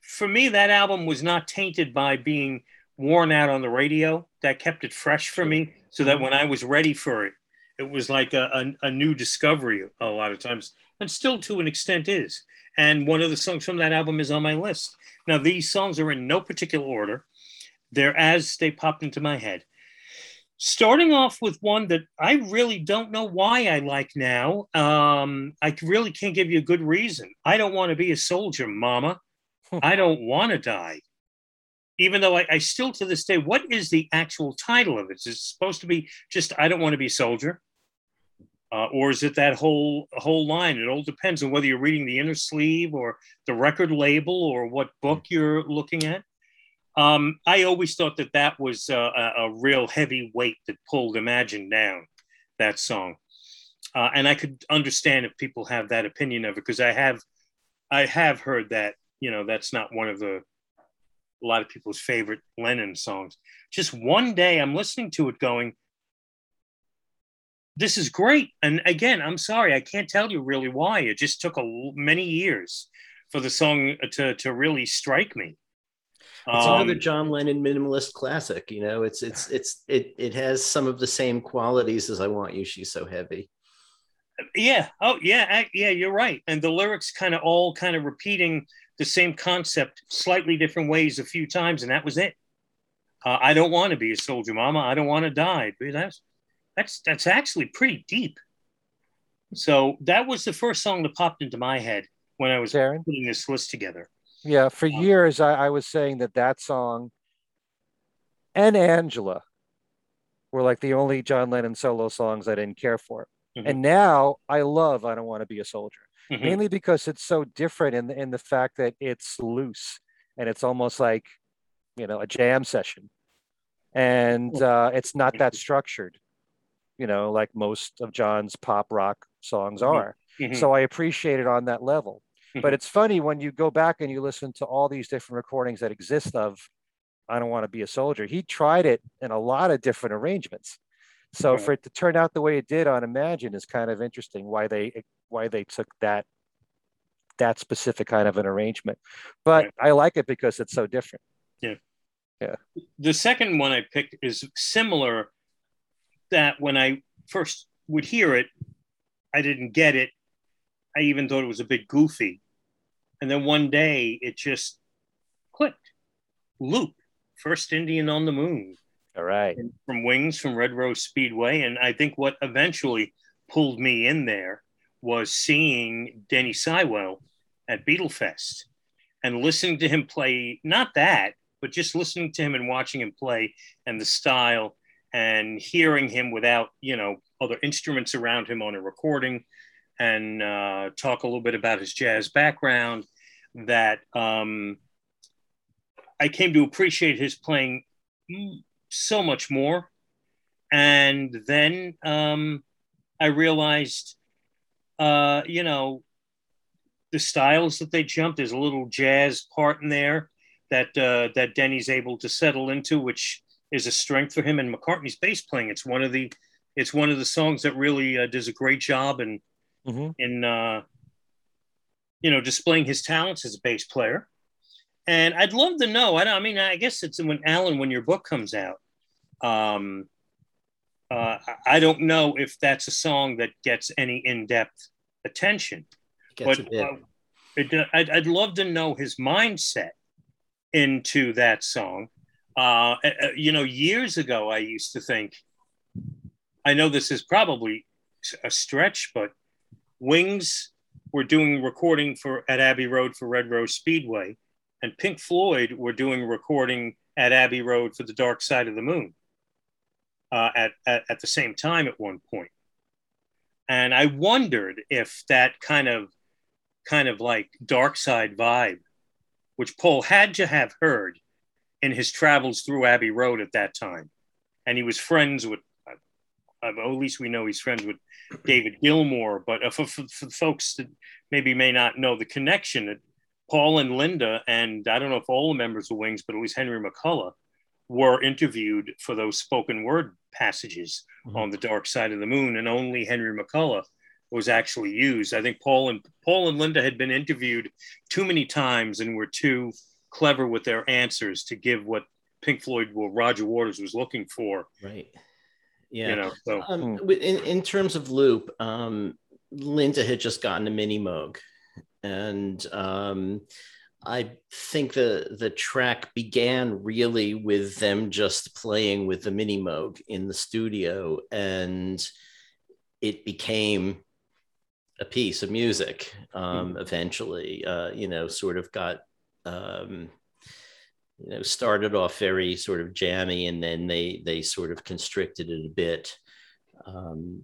For me, that album was not tainted by being worn out on the radio. That kept it fresh for me so that when I was ready for it, it was like a, a, a new discovery a lot of times, and still to an extent is. And one of the songs from that album is on my list. Now, these songs are in no particular order, they're as they popped into my head. Starting off with one that I really don't know why I like now. Um, I really can't give you a good reason. I don't want to be a soldier, mama. I don't want to die even though I, I, still to this day, what is the actual title of it? Is it supposed to be just "I don't want to be a soldier," uh, or is it that whole whole line? It all depends on whether you're reading the inner sleeve or the record label or what book you're looking at. Um, I always thought that that was a, a, real heavy weight that pulled Imagine down. That song, uh, and I could understand if people have that opinion of it because I have, I have heard that you know that's not one of the a lot of people's favorite Lennon songs. Just one day I'm listening to it going, this is great. And again, I'm sorry, I can't tell you really why. It just took a, many years for the song to, to really strike me. It's um, another John Lennon minimalist classic. You know, it's it's it's it it has some of the same qualities as "I Want You." She's so heavy. Yeah. Oh, yeah. Yeah. You're right. And the lyrics kind of all kind of repeating the same concept slightly different ways a few times, and that was it. Uh, I don't want to be a soldier, Mama. I don't want to die. That's that's that's actually pretty deep. So that was the first song that popped into my head when I was Darren? putting this list together. Yeah, for Um, years I, I was saying that that song and Angela were like the only John Lennon solo songs I didn't care for. Mhm. And now I love I Don't Want to Be a Soldier. Mhm. mainly because it's so different in the, in the fact that it's loose and it's almost like you know a jam session and uh, it's not that structured you know like most of john's pop rock songs Mhm. are Mhm. so i appreciate it on that level Mhm. but it's funny when you go back and you listen to all these different recordings that exist of i don't want to be a soldier he tried it in a lot of different arrangements so Right. for it to turn out the way it did on imagine is kind of interesting why they why they took that that specific kind of an arrangement but Right. i like it because it's so different Yeah. Yeah. the second one I picked is similar. That when I first would hear it, I didn't get it. I even thought it was a bit goofy. And then one day it just clicked. Loop, first Indian on the moon all right from Wings from Red Rose Speedway. And I think what eventually pulled me in there was seeing Denny Seiwell at Beatlefest and listening to him play, not that, but just listening to him and watching him play and the style and hearing him without, you know, other instruments around him on a recording and uh, talk a little bit about his jazz background that um, I came to appreciate his playing so much more. And then um, I realized, uh, you know, the styles that they jumped. There's a little jazz part in there that uh, that Denny's able to settle into, which is a strength for him. And McCartney's bass playing. It's one of the it's one of the songs that really uh, does a great job in mm-hmm. in uh, you know displaying his talents as a bass player. And I'd love to know. I, I mean, I guess it's when Alan, when your book comes out. Um, uh, I don't know if that's a song that gets any in-depth attention, but uh, it, I'd, I'd, love to know his mindset into that song. Uh, uh, you know, years ago, I used to think, I know this is probably a stretch, but Wings were doing recording for at Abbey Road for Red Rose Speedway, and Pink Floyd were doing recording at Abbey Road for The Dark Side of the Moon uh, at, at, at the same time at one point. And I wondered if that kind of kind of like dark side vibe, which Paul had to have heard in his travels through Abbey Road at that time. And he was friends with, uh, at least we know he's friends with David Gilmour. But uh, for, for, for, folks that maybe may not know the connection, that Paul and Linda, and I don't know if all the members of Wings, but at least Henry McCullough, were interviewed for those spoken word passages mm-hmm. on the dark side of the moon, and only Henry McCullough was actually used. I think Paul and Paul and Linda had been interviewed too many times and were too clever with their answers to give what Pink Floyd or Roger Waters was looking for. Right. Yeah. You know, so. um, in, in terms of loop, um, Linda had just gotten a mini Moog, and um, I think the the track began really with them just playing with the mini Moog in the studio, and it became a piece of music. Um, mm. Eventually, uh, you know, sort of got um, you know started off very sort of jammy, and then they they sort of constricted it a bit. Um,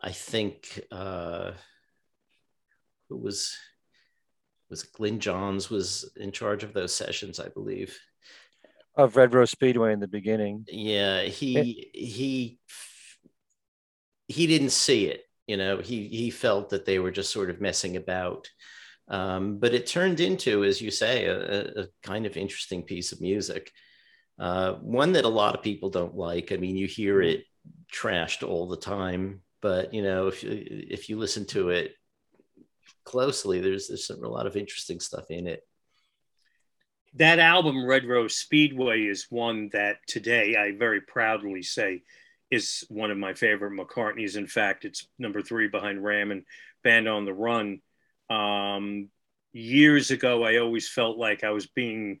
I think uh, it was was Glyn Johns was in charge of those sessions, I believe. Of Red Rose Speedway in the beginning. Yeah, he he he didn't see it. You know, he he felt that they were just sort of messing about. Um, but it turned into, as you say, a, a kind of interesting piece of music. Uh, one that a lot of people don't like. I mean, you hear it trashed all the time, but you know, if you if you listen to it closely, there's there's some, a lot of interesting stuff in it. That album, Red Rose Speedway, is one that today I very proudly say is one of my favorite McCartneys. In fact, it's number three behind Ram and Band on the Run. Um, years ago, I always felt like I was being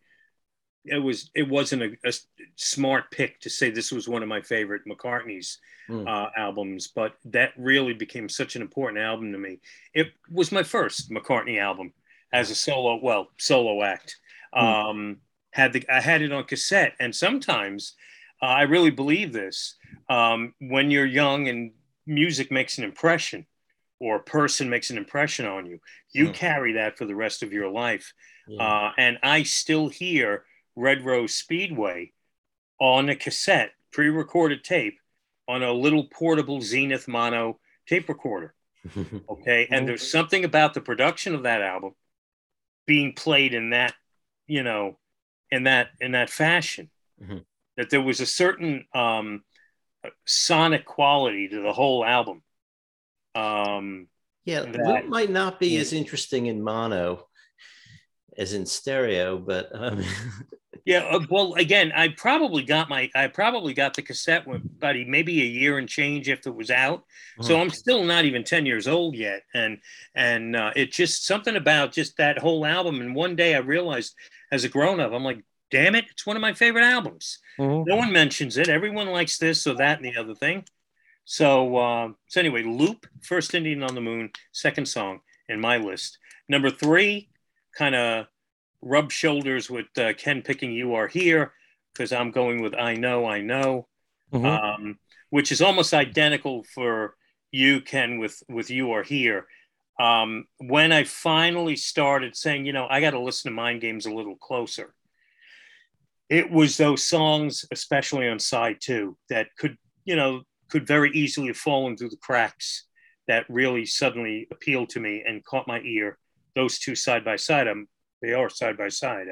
it was it wasn't a, a, smart pick to say this was one of my favorite McCartney's mm. uh, albums, but that really became such an important album to me. It was my first McCartney album as a solo, well, solo act. Mm. Um, had the I had it on cassette, and sometimes uh, I really believe this. Um, when you're young and music makes an impression, or a person makes an impression on you, you mm. carry that for the rest of your life. Yeah. Uh, and I still hear Red Rose Speedway on a cassette, pre recorded tape on a little portable Zenith mono tape recorder. Okay. and there's something about the production of that album being played in that, you know, in that in that fashion. Mm-hmm. That there was a certain um, sonic quality to the whole album. Um, yeah, that might not be yeah. as interesting in mono as in stereo, but um... yeah. Uh, well, again, I probably got my I probably got the cassette when, about maybe a year and change after it was out. So uh-huh. I'm still not even ten years old yet, and and uh, it just something about just that whole album. And one day I realized, as a grown up, I'm like, damn it, it's one of my favorite albums. Mm-hmm. No one mentions it. Everyone likes this or that and the other thing. So uh, so anyway, Loop, first Indian on the Moon, second song in my list. Number three, kind of rub shoulders with uh, Ken picking You Are Here because I'm going with I Know, I Know, mm-hmm. um, which is almost identical for you, Ken, with, with You Are Here. Um, when I finally started saying, you know, I got to listen to Mind Games a little closer, it was those songs, especially on side two, that could you know, could very easily have fallen through the cracks that really suddenly appealed to me and caught my ear. Those two side by side, um, they are side by side,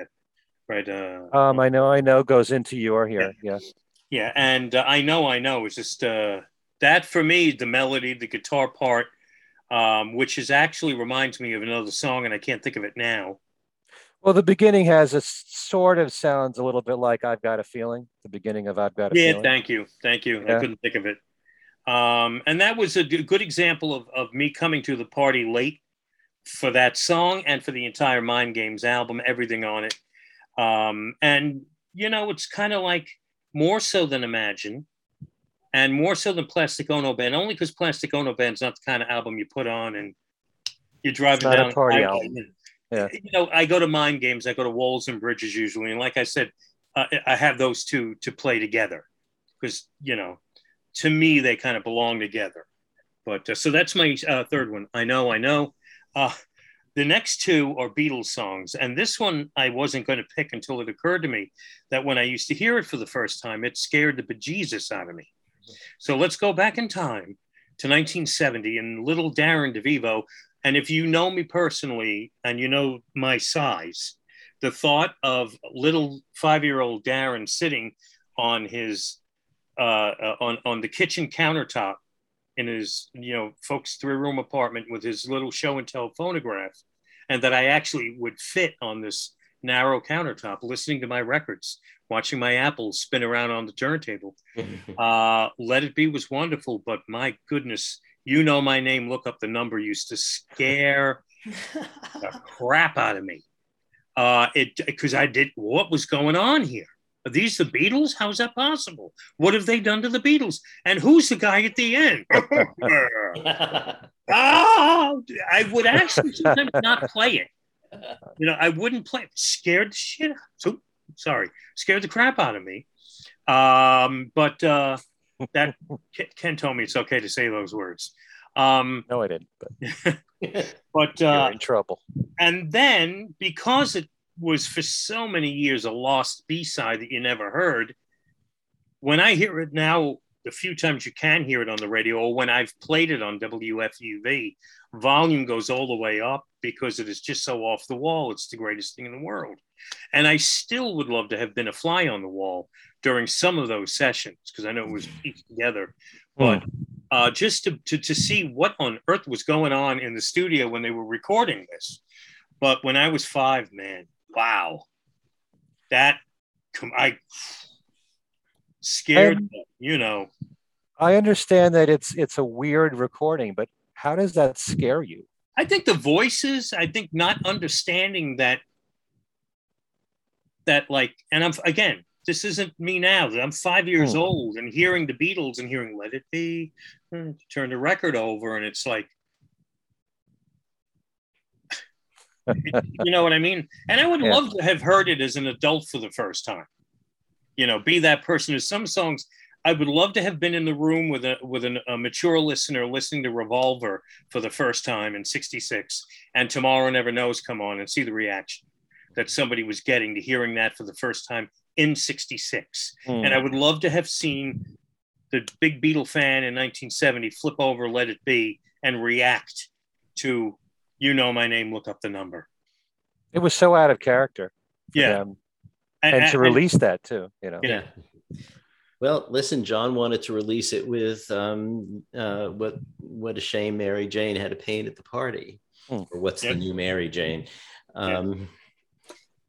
right? Uh, Um, I know, I know, goes into your here. Yeah. yeah, and uh, I know, I know. It's just uh, that for me, the melody, the guitar part, um, which is actually reminds me of another song, and I can't think of it now. Well, the beginning has a sort of sounds a little bit like I've got a feeling. The beginning of I've got a Yeah, feeling. thank you, thank you. I couldn't think of it. Um, and that was a good example of, of me coming to the party late for that song and for the entire Mind Games album, everything on it. Um, and you know, it's kind of like more so than Imagine, and more so than Plastic Ono Band, only because Plastic Ono Band's not the kind of album you put on and you're driving down. party album. Yeah. You know, I go to Mind Games, I go to Walls and Bridges usually, and like I said, uh, I have those two to play together because you know, to me they kind of belong together. But uh, so that's my uh, third one. I know, I know. Uh, the next two are Beatles songs, and this one I wasn't going to pick until it occurred to me that when I used to hear it for the first time, it scared the bejesus out of me. So let's go back in time to 1970 and little Darren DeVivo. And if you know me personally and you know my size, the thought of little five-year-old Darren sitting on his uh, uh, on on the kitchen countertop in his you know folks three-room apartment with his little show and tell phonograph, and that I actually would fit on this narrow countertop, listening to my records, watching my apples spin around on the turntable. Uh, Let It Be was wonderful, but my goodness, you know my name. Look up the number used to scare the crap out of me. Uh, it because I did what was going on here. Are these the Beatles? How is that possible? What have they done to the Beatles? And who's the guy at the end? oh, I would actually sometimes not play it. You know, I wouldn't play it. Scared the shit. out- So sorry, scared the crap out of me. Um, but uh, that Ken- Ken told me it's okay to say those words. Um, No, I didn't. But but you're uh, in trouble. and then because it was for so many years a lost b-side that you never heard. When i hear it now the few times you can hear it on the radio or when i've played it on wfuv volume goes all the way up because it is just so off the wall. It's the greatest thing in the world. And i still would love to have been a fly on the wall during some of those sessions because i know it was pieced together. But uh, just to, to, to see what on earth was going on in the studio when they were recording this. But when I was five, man, wow, that I scared, you know. I understand that it's it's a weird recording, but how does that scare you? I think the voices, I think not understanding that, that like, and I'm again, this isn't me now. I'm five years Hmm. old and hearing the Beatles and hearing "Let It Be," turn the record over, and it's like, you know what I mean? And I would Yeah. love to have heard it as an adult for the first time. You know, be that person. There's some songs I would love to have been in the room with a with an, a mature listener listening to Revolver for the first time in '66, and Tomorrow Never Knows come on and see the reaction that somebody was getting to hearing that for the first time in '66. Hmm. And I would love to have seen the big Beatle fan in 1970 flip over Let It Be and react to You Know My Name, Look Up the Number. It was so out of character. for Yeah. them. and to release that too, you know. Yeah. Well, listen, John wanted to release it with um, uh, what what a shame Mary Jane had a pain at the party, Hmm. or what's Yeah. the new Mary Jane? Um,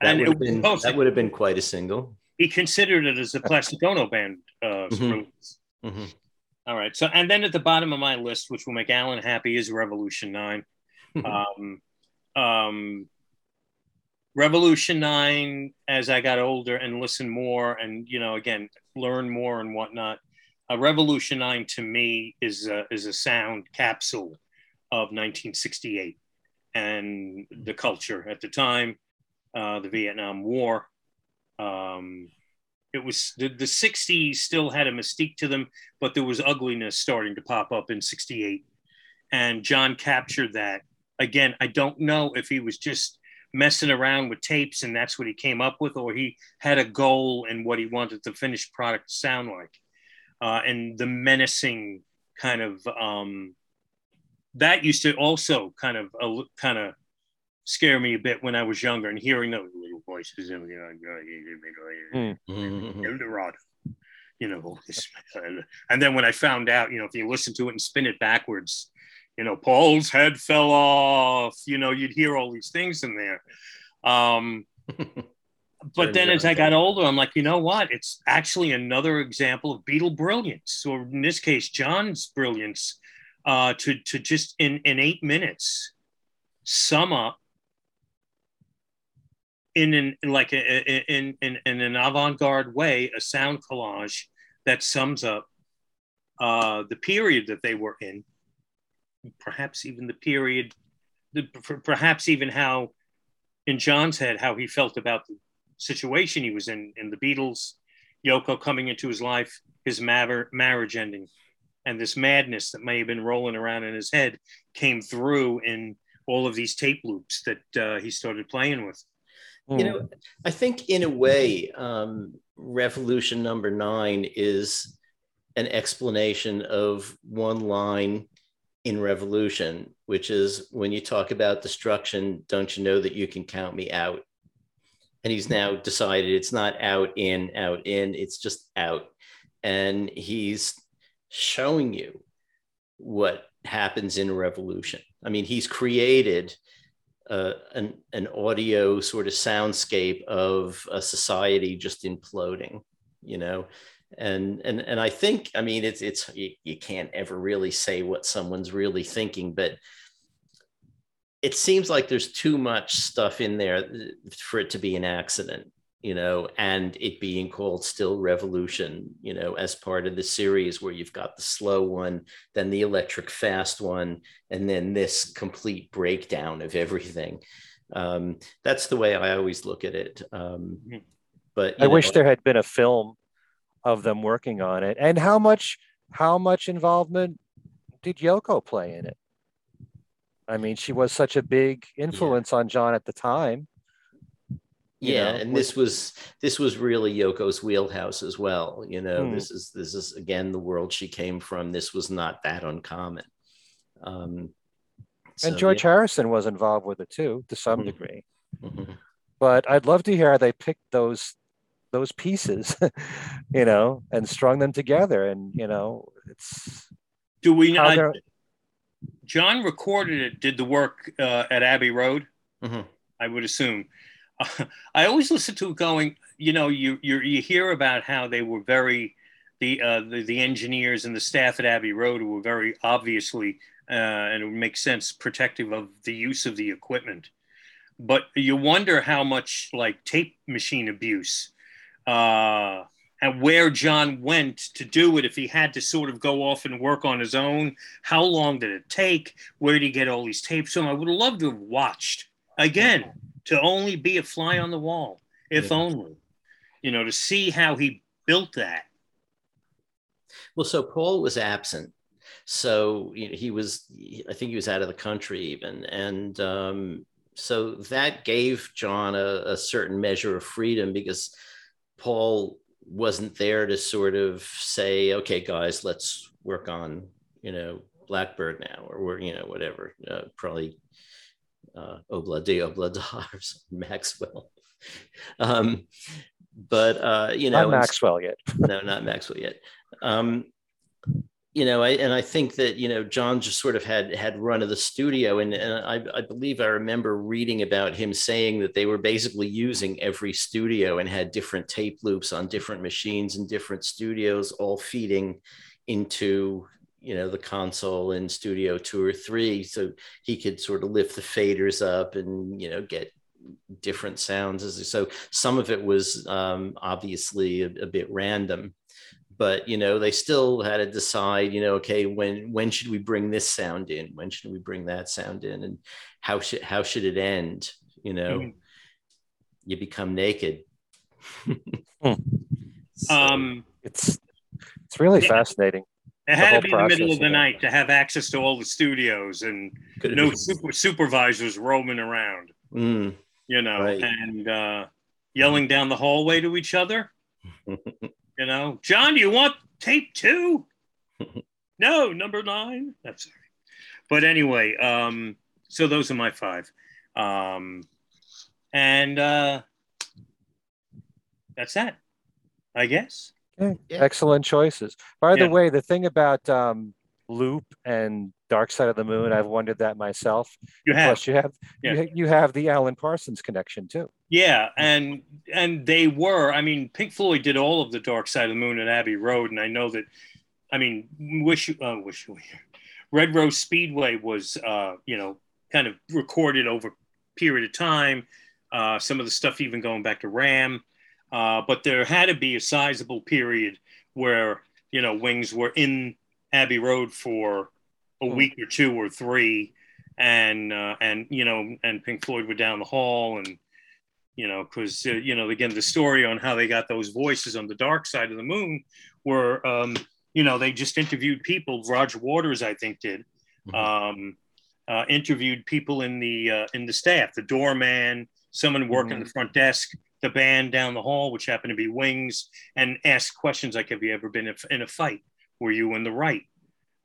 And that it would have been supposed that would have been quite a single. he considered it as a Plastic Ono band uh, Mhm. release. Mhm. All right. So, and then at the bottom of my list, which will make Alan happy, is Revolution 9. Um, um, Revolution 9, as I got older and listened more and, you know, again, learn more and whatnot, uh, Revolution 9 to me is a, is a sound capsule of 1968 and the culture at the time, uh, the Vietnam War. Um, it was the, the 60s still had a mystique to them, but there was ugliness starting to pop up in 68. And John captured that. Again, I don't know if he was just messing around with tapes and that's what he came up with, or he had a goal and what he wanted the finished product to sound like. uh, and the menacing kind of um, that used to also kind of uh, kind of scare me a bit when I was younger and hearing those little voices in Mhm. Eldorado, you know, and then when I found out, you know, if you listen to it and spin it backwards, you know, Paul's head fell off, you know, you'd hear all these things in there. Um, but then as I got older, I'm like, you know what? It's actually another example of Beatle brilliance, or in this case, John's brilliance, uh, to to just in in eight minutes sum up in an like a, in, in in an avant-garde way a sound collage that sums up uh, the period that they were in, perhaps even the period, the, perhaps even how in John's head how he felt about the situation he was in in the Beatles, Yoko coming into his life, his mar- marriage ending, and this madness that may have been rolling around in his head came through in all of these tape loops that uh, he started playing with. you know i think in a way um, revolution number nine is an explanation of one line in revolution which is when you talk about destruction don't you know that you can count me out? And he's now decided it's not out in out in it's just out. And he's showing you what happens in revolution. I mean he's created uh, an, an audio sort of soundscape of a society just imploding, you know? And, and, and I think, I mean, it's, it's, you, you can't ever really say what someone's really thinking, but it seems like there's too much stuff in there for it to be an accident, you know, and it being called still revolution, you know, as part of the series where you've got the slow one, then the electric fast one, and then this complete breakdown of everything. Um, that's the way I always look at it. Um, Mhm. but I know, wish there had been a film of them working on it. And how much how much involvement did Yoko play in it? I mean, she was such a big influence on John at the time. you yeah know, and with- this was this was really yoko's wheelhouse as well you know Hmm. this is this is again the world she came from this was not that uncommon um And George yeah. Harrison was involved with it too, to some Mhm. degree. Mhm. But I'd love to hear how they picked those those pieces, you know, and strung them together. And you know, it's Do we know? how they're John recorded it, did the work uh, at Abbey Road, Mhm. I would assume. I always listen to it going, you know, you you you hear about how they were very the uh, the, the engineers and the staff at Abbey Road were very obviously uh, and it would make sense protective of the use of the equipment. But you wonder how much like tape machine abuse uh, and where John went to do it if he had to sort of go off and work on his own. How long did it take? Where did he get all these tapes from? I would have loved to have watched again to only be a fly on the wall, if Yeah. only, you know, to see how he built that. well so paul was absent so you know, he was i think he was out of the country even and um so that gave john a, a certain measure of freedom because paul wasn't there to sort of say okay guys let's work on you know blackbird now or we're you know whatever uh, probably uh obladi oblada or maxwell um but uh you know not Maxwell yet. no, not Maxwell yet. Um, you know, I, and I think that you know John just sort of had had run of the studio, and, and I, I believe I remember reading about him saying that they were basically using every studio and had different tape loops on different machines in different studios, all feeding into you know the console in Studio Two or Three, so he could sort of lift the faders up and you know get different sounds. So some of it was um, obviously a, a bit random but you know they still had to decide you know okay when when should we bring this sound in when should we bring that sound in and how should how should it end you know Mhm. you become naked Hmm. So, Um, It's it's really Yeah. fascinating. it had to be in the middle of the of it. night to have access to all the studios and could have no super supervisors roaming around, Mm, you know, Right. and uh, yelling down the hallway to each other. You know, John, do you want tape two? no, number nine. That's sorry. But anyway, um, so those are my five. Um, and uh, that's that, I guess. Okay. Yeah. Excellent choices. By Yeah. the way, the thing about um, Loop and Dark Side of the Moon, I've wondered that myself. You have, Plus, you have Yeah. you, you have the Alan Parsons connection too. Yeah, and and they were. I mean, Pink Floyd did all of the Dark Side of the Moon and Abbey Road, and I know that. I mean, wish uh, wish you Red Rose Speedway was, uh, you know, kind of recorded over a period of time. Uh, some of the stuff even going back to Ram, uh, but there had to be a sizable period where you know Wings were in Abbey Road for a Hmm. week or two or three, and uh, and you know, and Pink Floyd were down the hall, and you know, because uh, you know, again, the story on how they got those voices on the dark side of the moon were, um, you know, they just interviewed people. Roger Waters, I think, did Mhm. um, uh, interviewed people in the uh, in the staff, the doorman, someone working Mhm. the front desk, the band down the hall, which happened to be Wings, and asked questions like, "Have you ever been in a fight? Were you in the right?"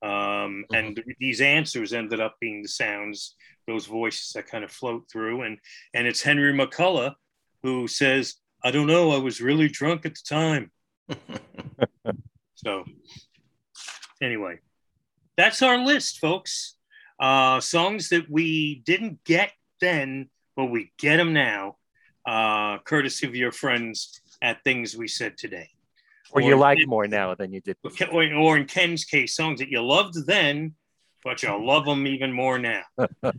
Um, And these answers ended up being the sounds, those voices that kind of float through, and and it's Henry McCullough who says, "I don't know, I was really drunk at the time." So, anyway, that's our list, folks. Uh, songs that we didn't get then, but we get them now, uh, courtesy of your friends at Things We Said Today. Or you like more now than you did. before. Or, or in Ken's case, songs that you loved then, but you love them even more now.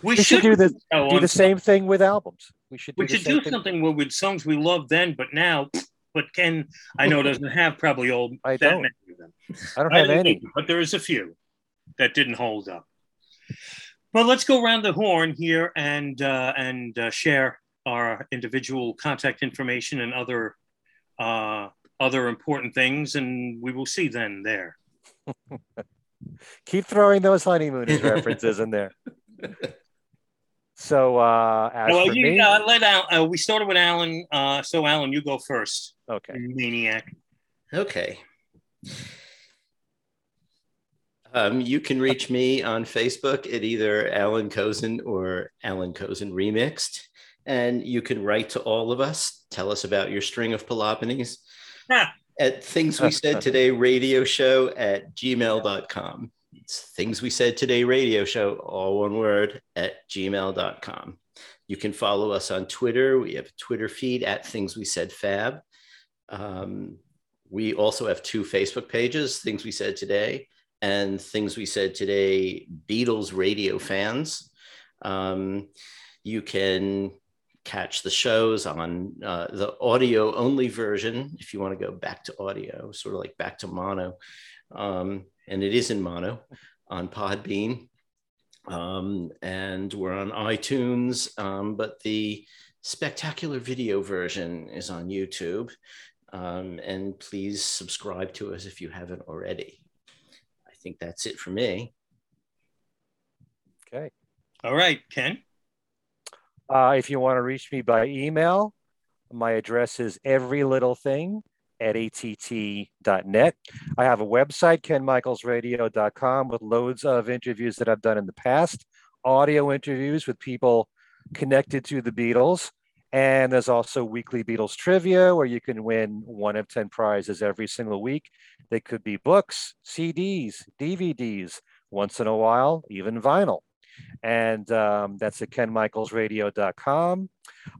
We, We should do the do the same thing with albums. We should do we should do thing. something with, with songs we love then, but now, but Ken, I know doesn't have probably all I that don't. many of them. I don't have any. either, but there is a few that didn't hold up. But let's go around the horn here and uh, and uh, share our individual contact information and other uh, other important things, and we will see then there. Keep throwing those honeymooners references in there. So uh, as well, for you, me, uh, let Al, uh, we started with Alan, uh, so Alan, you go first. okay. Maniac. Okay. Um, you can reach me on Facebook at either Alan Kozinn or Alan Kozinn Remixed. And you can write to all of us. Tell us about your string of Peloponies Ha! at Things We Said Today Radio Show at gmail.com. It's Things We Said Today Radio Show, all one word, at gmail.com. You can follow us on Twitter. We have a Twitter feed at Things We Said Fab. Um, we also have two Facebook pages, Things We Said Today and Things We Said Today Beatles radio fans. Um, you can catch the shows on uh, the audio only version if you want to go back to audio, sort of like back to mono. Um, and it is in mono on Podbean. Um, and we're on iTunes, um, but the spectacular video version is on YouTube. Um, and please subscribe to us if you haven't already. I think that's it for me. Okay. All right, Ken. Uh, if you want to reach me by email, my address is everylittlething at att.net. I have a website, kenmichaelsradio.com, with loads of interviews that I've done in the past, audio interviews with people connected to the Beatles. And there's also weekly Beatles trivia where you can win one of 10 prizes every single week. They could be books, CDs, DVDs, once in a while, even vinyl and um, that's at kenmichaelsradio.com.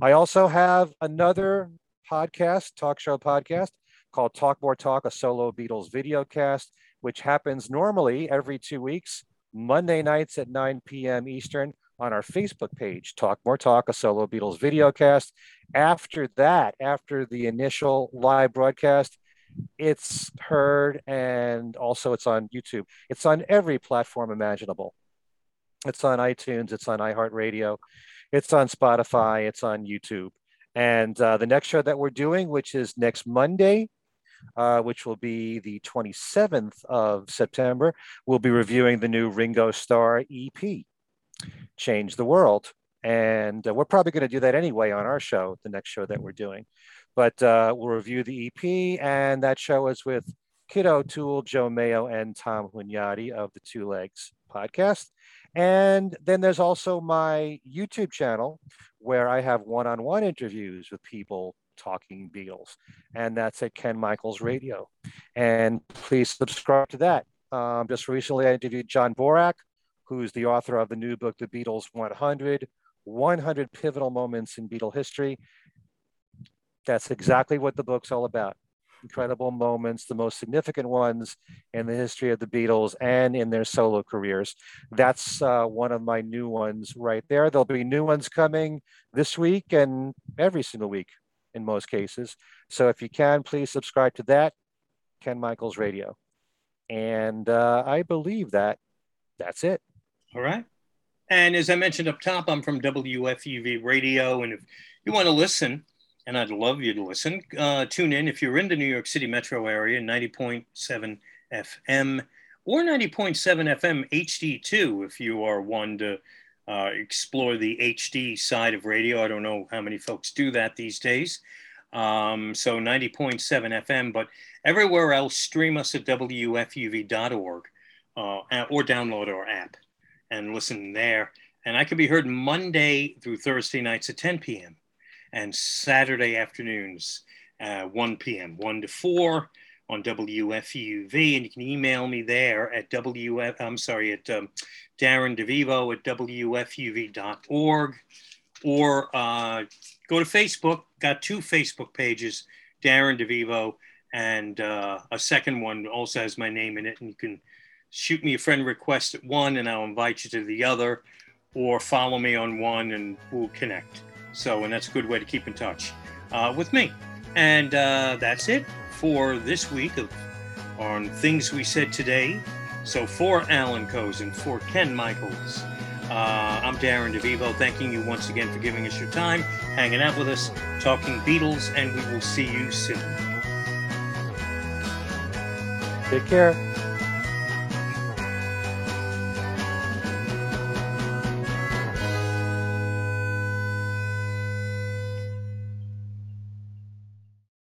I also have another podcast, talk show podcast called Talk More Talk, a solo Beatles video cast, which happens normally every two weeks, Monday nights at 9 p.m. Eastern on our Facebook page, Talk More Talk, a solo Beatles video cast. After that, after the initial live broadcast, it's heard and also it's on YouTube. It's on every platform imaginable. It's on iTunes, it's on iHeartRadio, it's on Spotify, it's on YouTube. And uh, the next show that we're doing, which is next Monday, uh, which will be the 27th of September, we'll be reviewing the new Ringo Starr EP, Change the World. And uh, we're probably going to do that anyway on our show, the next show that we're doing. But uh, we'll review the EP, and that show is with Kit O'Toole, Joe Mayo, and Tom Hunyadi of the Two Legs podcast. And then there's also my YouTube channel where I have one on one interviews with people talking Beatles, and that's at Ken Michaels Radio. And please subscribe to that. Um, just recently, I interviewed John Borack, who's the author of the new book, The Beatles 100 100 Pivotal Moments in Beatle History. That's exactly what the book's all about incredible moments, the most significant ones in the history of the Beatles and in their solo careers. That's uh, one of my new ones right there. There'll be new ones coming this week and every single week in most cases. So if you can, please subscribe to that, Ken Michaels Radio. And uh, I believe that that's it. All right. And as I mentioned up top, I'm from WFUV Radio. And if you want to listen, and I'd love you to listen. Uh, tune in if you're in the New York City metro area, 90.7 FM or 90.7 FM HD2 if you are one to uh, explore the HD side of radio. I don't know how many folks do that these days. Um, so 90.7 FM, but everywhere else, stream us at WFUV.org uh, or download our app and listen there. And I can be heard Monday through Thursday nights at 10 p.m and Saturday afternoons, uh, 1 p.m., 1 to 4 on WFUV. And you can email me there at WF, I'm sorry, at um, Darren DeVivo at WFUV.org or uh, go to Facebook. Got two Facebook pages, Darren DeVivo, and uh, a second one also has my name in it. And you can shoot me a friend request at one and I'll invite you to the other or follow me on one and we'll connect. So, and that's a good way to keep in touch uh, with me. And uh, that's it for this week of on things we said today. So for Alan Kozinn, for Ken Michaels, uh, I'm Darren DeVivo, thanking you once again for giving us your time, hanging out with us, talking Beatles, and we will see you soon. Take care.